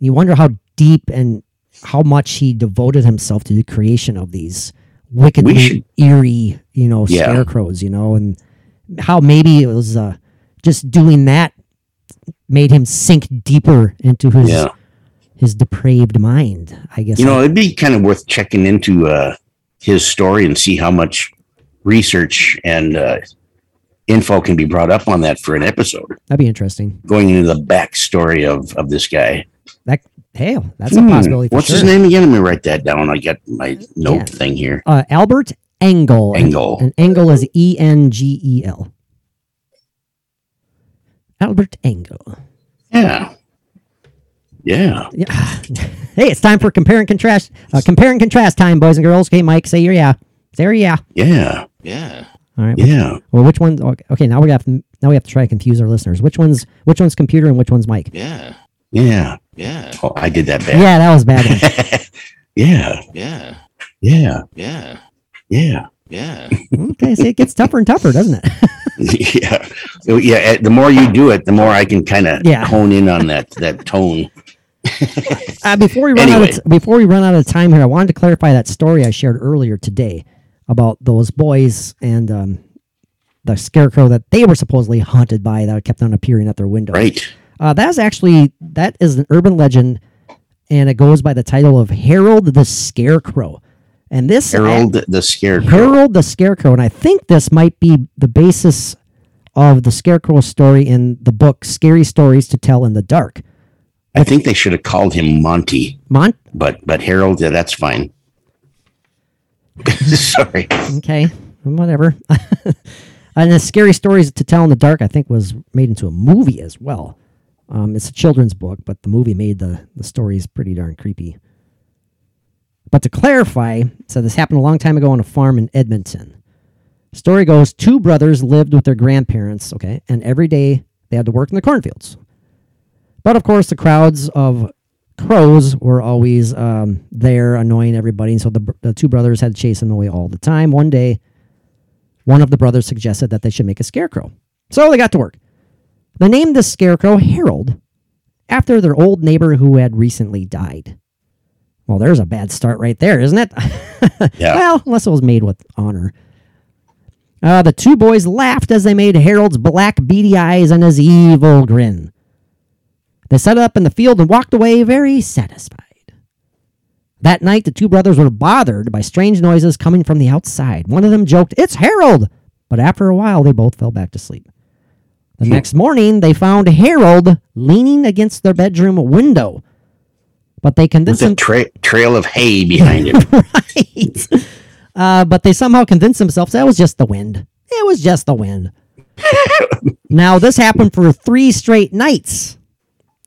you wonder how deep and how much he devoted himself to the creation of these wickedly should- eerie, you know, Yeah. scarecrows. You know, and how maybe it was uh, just doing that made him sink deeper into his Yeah. his depraved mind. I guess You know, it'd be kind of worth checking into uh, his story and see how much research and uh, info can be brought up on that for an episode, that'd be interesting. going into the backstory of of this guy. That hey, that's a Hmm, possibility. For What's sure. his name again? Let me write that down. I got my note Yeah. thing here. Uh, Albert Engel. Engel. And Engel is E N G E L. Albert Engel. Yeah. Yeah. Yeah. hey, it's time for compare and contrast. Uh, compare and contrast time, boys and girls. Okay, Mike, say your yeah. Say your yeah. Yeah. Yeah. All right. Yeah. Well, which one? Okay, okay, now we have to, now we have to try to confuse our listeners. Which one's which one's computer and which one's Mike? Yeah. Yeah. Yeah. Oh, I did that bad. Yeah, that was bad. yeah. Yeah. Yeah. Yeah. Yeah. Yeah. okay, see, it gets tougher and tougher, doesn't it? yeah. So, yeah. eh, The more you do it, the more I can kind of Yeah. hone in on that that tone. Uh, before we run out of before we run out of time here, I wanted to clarify that story I shared earlier today about those boys and um, the scarecrow that they were supposedly haunted by that kept on appearing at their window. Right. Uh, that's actually that is an urban legend, and it goes by the title of Harold the Scarecrow. And this Harold the Scarecrow. Harold the Scarecrow, and I think this might be the basis of the Scarecrow story in the book "Scary Stories to Tell in the Dark." I think they should have called him Monty, Mon, but but Harold, yeah, that's fine. Sorry. okay, whatever. and the Scary Stories to Tell in the Dark, I think, was made into a movie as well. Um, it's a children's book, but the movie made the the stories pretty darn creepy. But to clarify, so this happened a long time ago on a farm in Edmonton. Story goes, two brothers lived with their grandparents, okay, and every day they had to work in the cornfields. But of course, the crowds of crows were always um, there, annoying everybody. And so the, the two brothers had to chase them away all the time. One day, one of the brothers suggested that they should make a scarecrow. So they got to work. They named the scarecrow Harold after their old neighbor who had recently died. Well, there's a bad start right there, isn't it? Yeah. well, unless it was made with honor. Uh, the two boys laughed as they made Harold's black beady eyes and his evil grin. They set up in the field and walked away very satisfied. That night, the two brothers were bothered by strange noises coming from the outside. One of them joked, It's Harold! But after a while, they both fell back to sleep. The next morning, they found Harold leaning against their bedroom window. But they With convinced a him tra- trail of hay behind him. right. Uh, but they somehow convinced themselves that was just the wind. It was just the wind. now, this happened for three straight nights.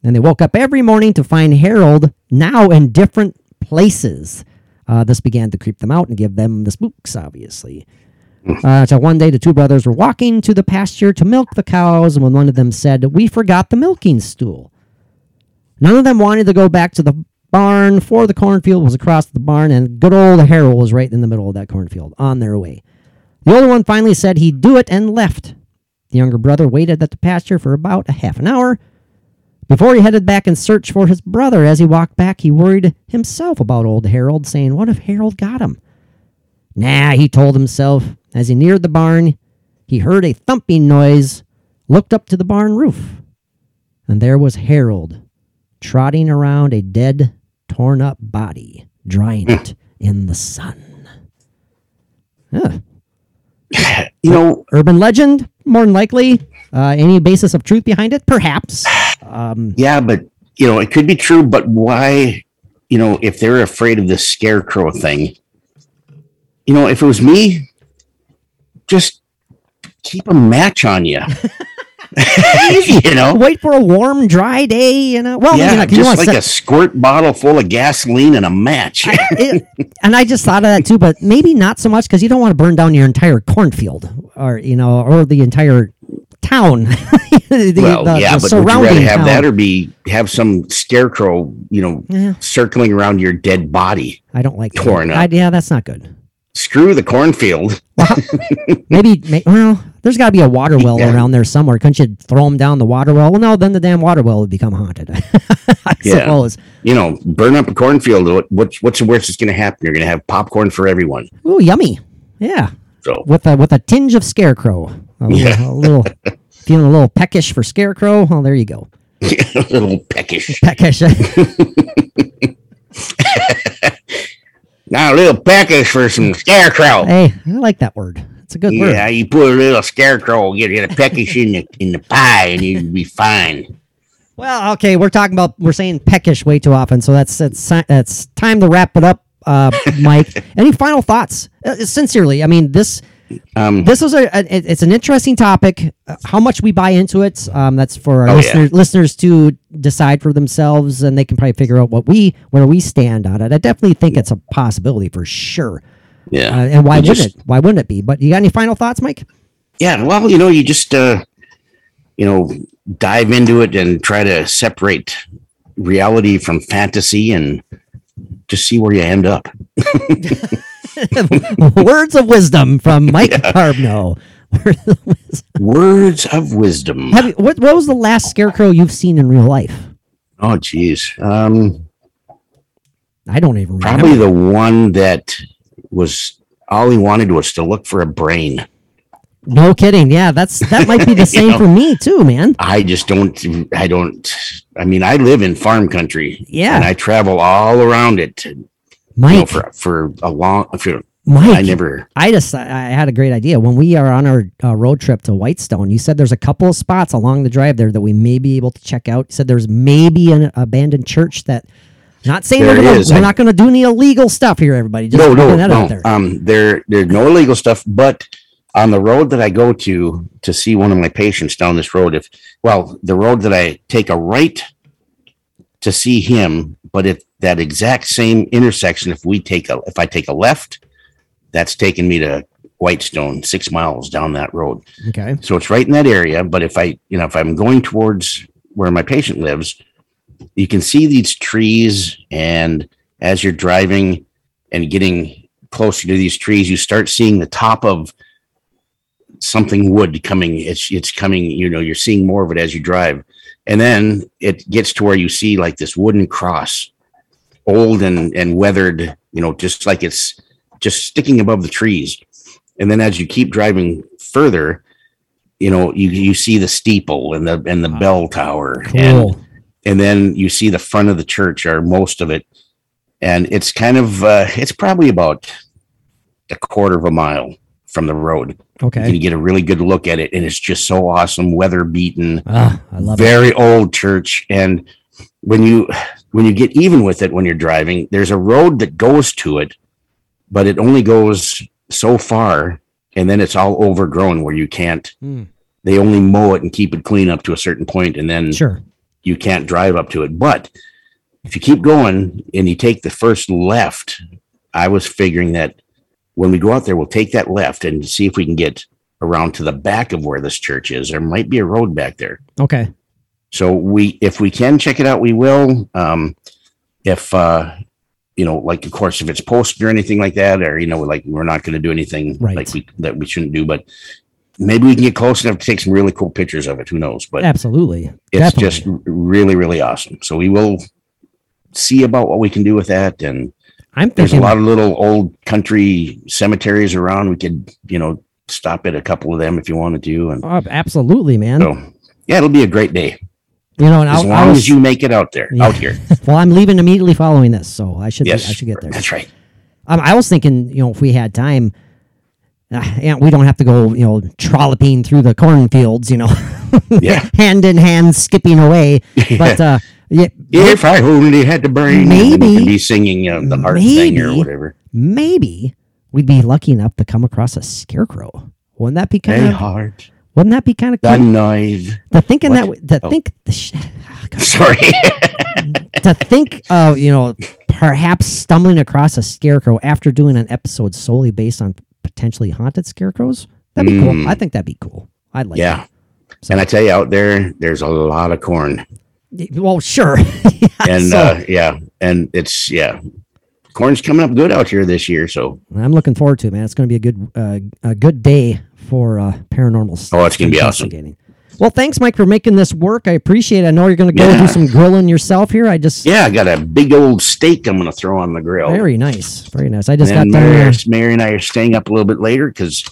And they woke up every morning to find Harold now in different places. Uh, this began to creep them out and give them the spooks, obviously. Uh, so one day, the two brothers were walking to the pasture to milk the cows, and when one of them said, "We forgot the milking stool," none of them wanted to go back to the barn, for the cornfield was across the barn, and good old Harold was right in the middle of that cornfield on their way. The older one finally said he'd do it and left. The younger brother waited at the pasture for about a half an hour. Before he headed back in search for his brother, as he walked back, he worried himself about old Harold, saying, What if Harold got him? Nah, he told himself. As he neared the barn, he heard a thumping noise, looked up to the barn roof, and there was Harold trotting around a dead, torn up body, drying it in the sun. Huh. You know, Urban legend, more than likely. Uh, any basis of truth behind it? Perhaps. Um, yeah, but you know, it could be true, but why, you know, if they're afraid of this scarecrow thing, you know, if it was me, just keep a match on you. you know, wait for a warm, dry day. You know, well, maybe yeah, you just want like set- a squirt bottle full of gasoline and a match. it, and I just thought of that too, but maybe not so much because you don't want to burn down your entire cornfield or you know, or the entire town. The- well, the- yeah, the but would you rather have town. that or be have some scarecrow, you know, Yeah. circling around your dead body? I don't like that. torn up? I, yeah, that's not good. Screw the cornfield. Maybe, may, well, there's got to be a water well Yeah. around there somewhere. Couldn't you throw them down the water well? Well, no, then the damn water well would become haunted. I Yeah. suppose. You know, burn up a cornfield. What, what's what's the worst that's going to happen? You're going to have popcorn for everyone. Ooh, yummy. Yeah, So with a with a tinge of scarecrow. A little, Yeah. a little feeling a little peckish for scarecrow. Well, there you go. a little peckish. Peckish. Now a little peckish for some scarecrow. hey, I like that word. It's a good word. Yeah, you put a little scarecrow, get a peckish in the in the pie, and you'd be fine. Well, okay, we're talking about we're saying peckish way too often, so that's that's that's time to wrap it up, uh, Mike. Any final thoughts? Uh, sincerely, I mean this Um, this was a, a it's an interesting topic. Uh, how much we buy into it, um, that's for our Oh, yeah. listeners listeners to decide for themselves, and they can probably figure out what we where we stand on it. I definitely think it's a possibility for sure. Yeah, Uh, and why You wouldn't just- it? Why wouldn't it be? But you got any final thoughts, Mike? Yeah, well, you know, you just uh, you know dive into it and try to separate reality from fantasy, and just see where you end up. Words of wisdom from Mike Carbno. Words of wisdom. Words of wisdom. Have you, what, what was the last scarecrow you've seen in real life? Oh, geez. Um, I don't even remember. probably the one that was all he wanted was to look for a brain. No kidding. Yeah, that's that might be the same know. for me too, man. I just don't. I don't. I mean, I live in farm country. Yeah. and I travel all around it. You Mike, know, for for a long. For, Mike, I never. I just I I had a great idea when we are on our uh, road trip to Whitestone. You said there's a couple of spots along the drive there that we may be able to check out. You said there's maybe an abandoned church that. Not saying There we're, gonna, is. we're I- not going to do any illegal stuff here, everybody. Just no, no, no. out there. Um, there, there's no illegal stuff, but on the road that I go to to see one of my patients down this road, if well, the road that I take a right to see him, but at that exact same intersection, if we take a, if I take a left, that's taking me to Whitestone, six miles down that road. okay. So it's right in that area. But if I, you know, if I'm going towards where my patient lives, you can see these trees. And as you're driving and getting closer to these trees, you start seeing the top of something wood coming. It's, it's coming, you know, you're seeing more of it as you drive. And then it gets to where you see like this wooden cross, old and, and weathered, you know, just like it's just sticking above the trees. And then as you keep driving further, you know, you, you see the steeple and the and the bell tower. Cool. and then you see the front of the church or most of it. And it's kind of uh, it's probably about a quarter of a mile from the road. You Okay. can get a really good look at it, and it's just so awesome, weather beaten Ah, I love it. very old church and when you when you get even with it when you're driving there's a road that goes to it but it only goes so far and then it's all overgrown where you can't Hmm. they only mow it and keep it clean up to a certain point and then Sure. You can't drive up to it but if you keep going and you take the first left i was figuring that when we go out there, we'll take that left and see if we can get around to the back of where this church is. There might be a road back there. Okay. So we, if we can check it out, we will. Um, if uh, you know, like of course, if it's posted or anything like that, or you know, like we're not going to do anything Right. like we that we shouldn't do, but maybe we can get close enough to take some really cool pictures of it. Who knows? But Absolutely. it's Definitely. just really, really awesome. So we will see about what we can do with that. And I'm there's a lot of little old country cemeteries around. We could, you know, stop at a couple of them if you wanted to. And Oh, absolutely, man. so, yeah, it'll be a great day you know, and as I, long I was, as you make it out there, Yeah. out here. Well, I'm leaving immediately following this, so I should. Yes, I should get there. That's right. Um, I was thinking, you know, if we had time, uh, we don't have to go, you know, trolloping through the cornfields, you know, Yeah. hand in hand, skipping away. But uh, yeah, If I only had the brain, and then you Maybe- be singing uh, the heart thing or whatever. maybe we'd be lucky enough to come across a scarecrow. Wouldn't that be kind Hey, of? heart, Wouldn't that be kind of the cool? noise. To thinking What? that, to Oh. think, the sh- Sorry. to think of, you know, perhaps stumbling across a scarecrow after doing an episode solely based on potentially haunted scarecrows. That'd be cool. Mm. I think that'd be cool. I'd like. yeah. And I tell you, out there, there's a lot of corn. Well, sure. and So- uh, yeah, and it's yeah, corn's coming up good out here this year. So I'm looking forward to it, man. It's going to be a good, uh, a good day for uh, paranormal. Oh, it's gonna be awesome. Well, thanks, Mike, for making this work. I appreciate it. I know you're going to go Yeah. do some grilling yourself here. I just yeah, I got a big old steak I'm going to throw on the grill. very nice, very nice. I just and got Mary, done. Mary and I are staying up a little bit later because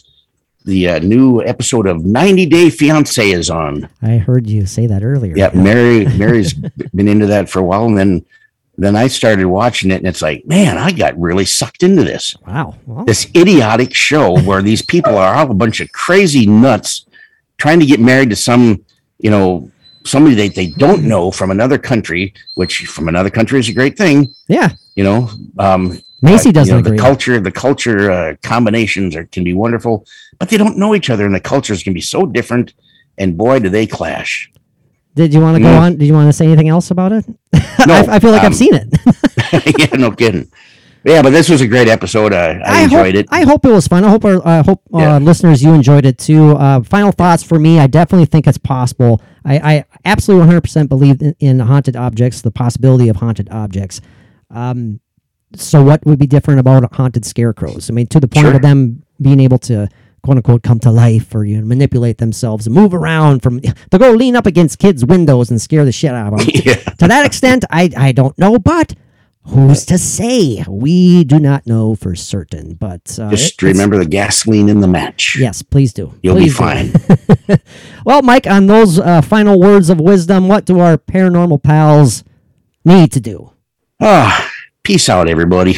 the uh, new episode of 90 Day Fiance is on. I heard you say that earlier. Yeah, Mary Mary's been into that for a while, and then then I started watching it, and it's like, man, I got really sucked into this Wow. Well, this idiotic show where these people are all a bunch of crazy nuts trying to get married to some, you know, somebody they, they don't know from another country, which from another country is a great thing, yeah. you know. Um, Macy uh, doesn't you know, agree. The culture, the culture uh, combinations are, can be wonderful, but they don't know each other, and the cultures can be so different. And boy, do they clash! Did you want to go Mm. on? Did you want to say anything else about it? No, I, I feel like um, I've seen it. yeah, no kidding. Yeah, but this was a great episode. I, I, enjoyed hope, it. I hope it was fun. I hope our, I hope uh, Yeah. listeners you enjoyed it too. Uh, final thoughts for me. I definitely think it's possible. I, I absolutely 100% believe in, in haunted objects, the possibility of haunted objects. Um, so what would be different about haunted scarecrows? I mean, to the point Sure. of them being able to quote unquote come to life or you know, manipulate themselves and move around from to go lean up against kids' windows and scare the shit out of them. yeah. to that extent, I I don't know, but who's to say? We do not know for certain. But uh, Just it- remember the gasoline in the match. Yes, please do. You'll Please be fine. Well, Mike, on those uh, final words of wisdom, what do our paranormal pals need to do? Ah, peace out, everybody.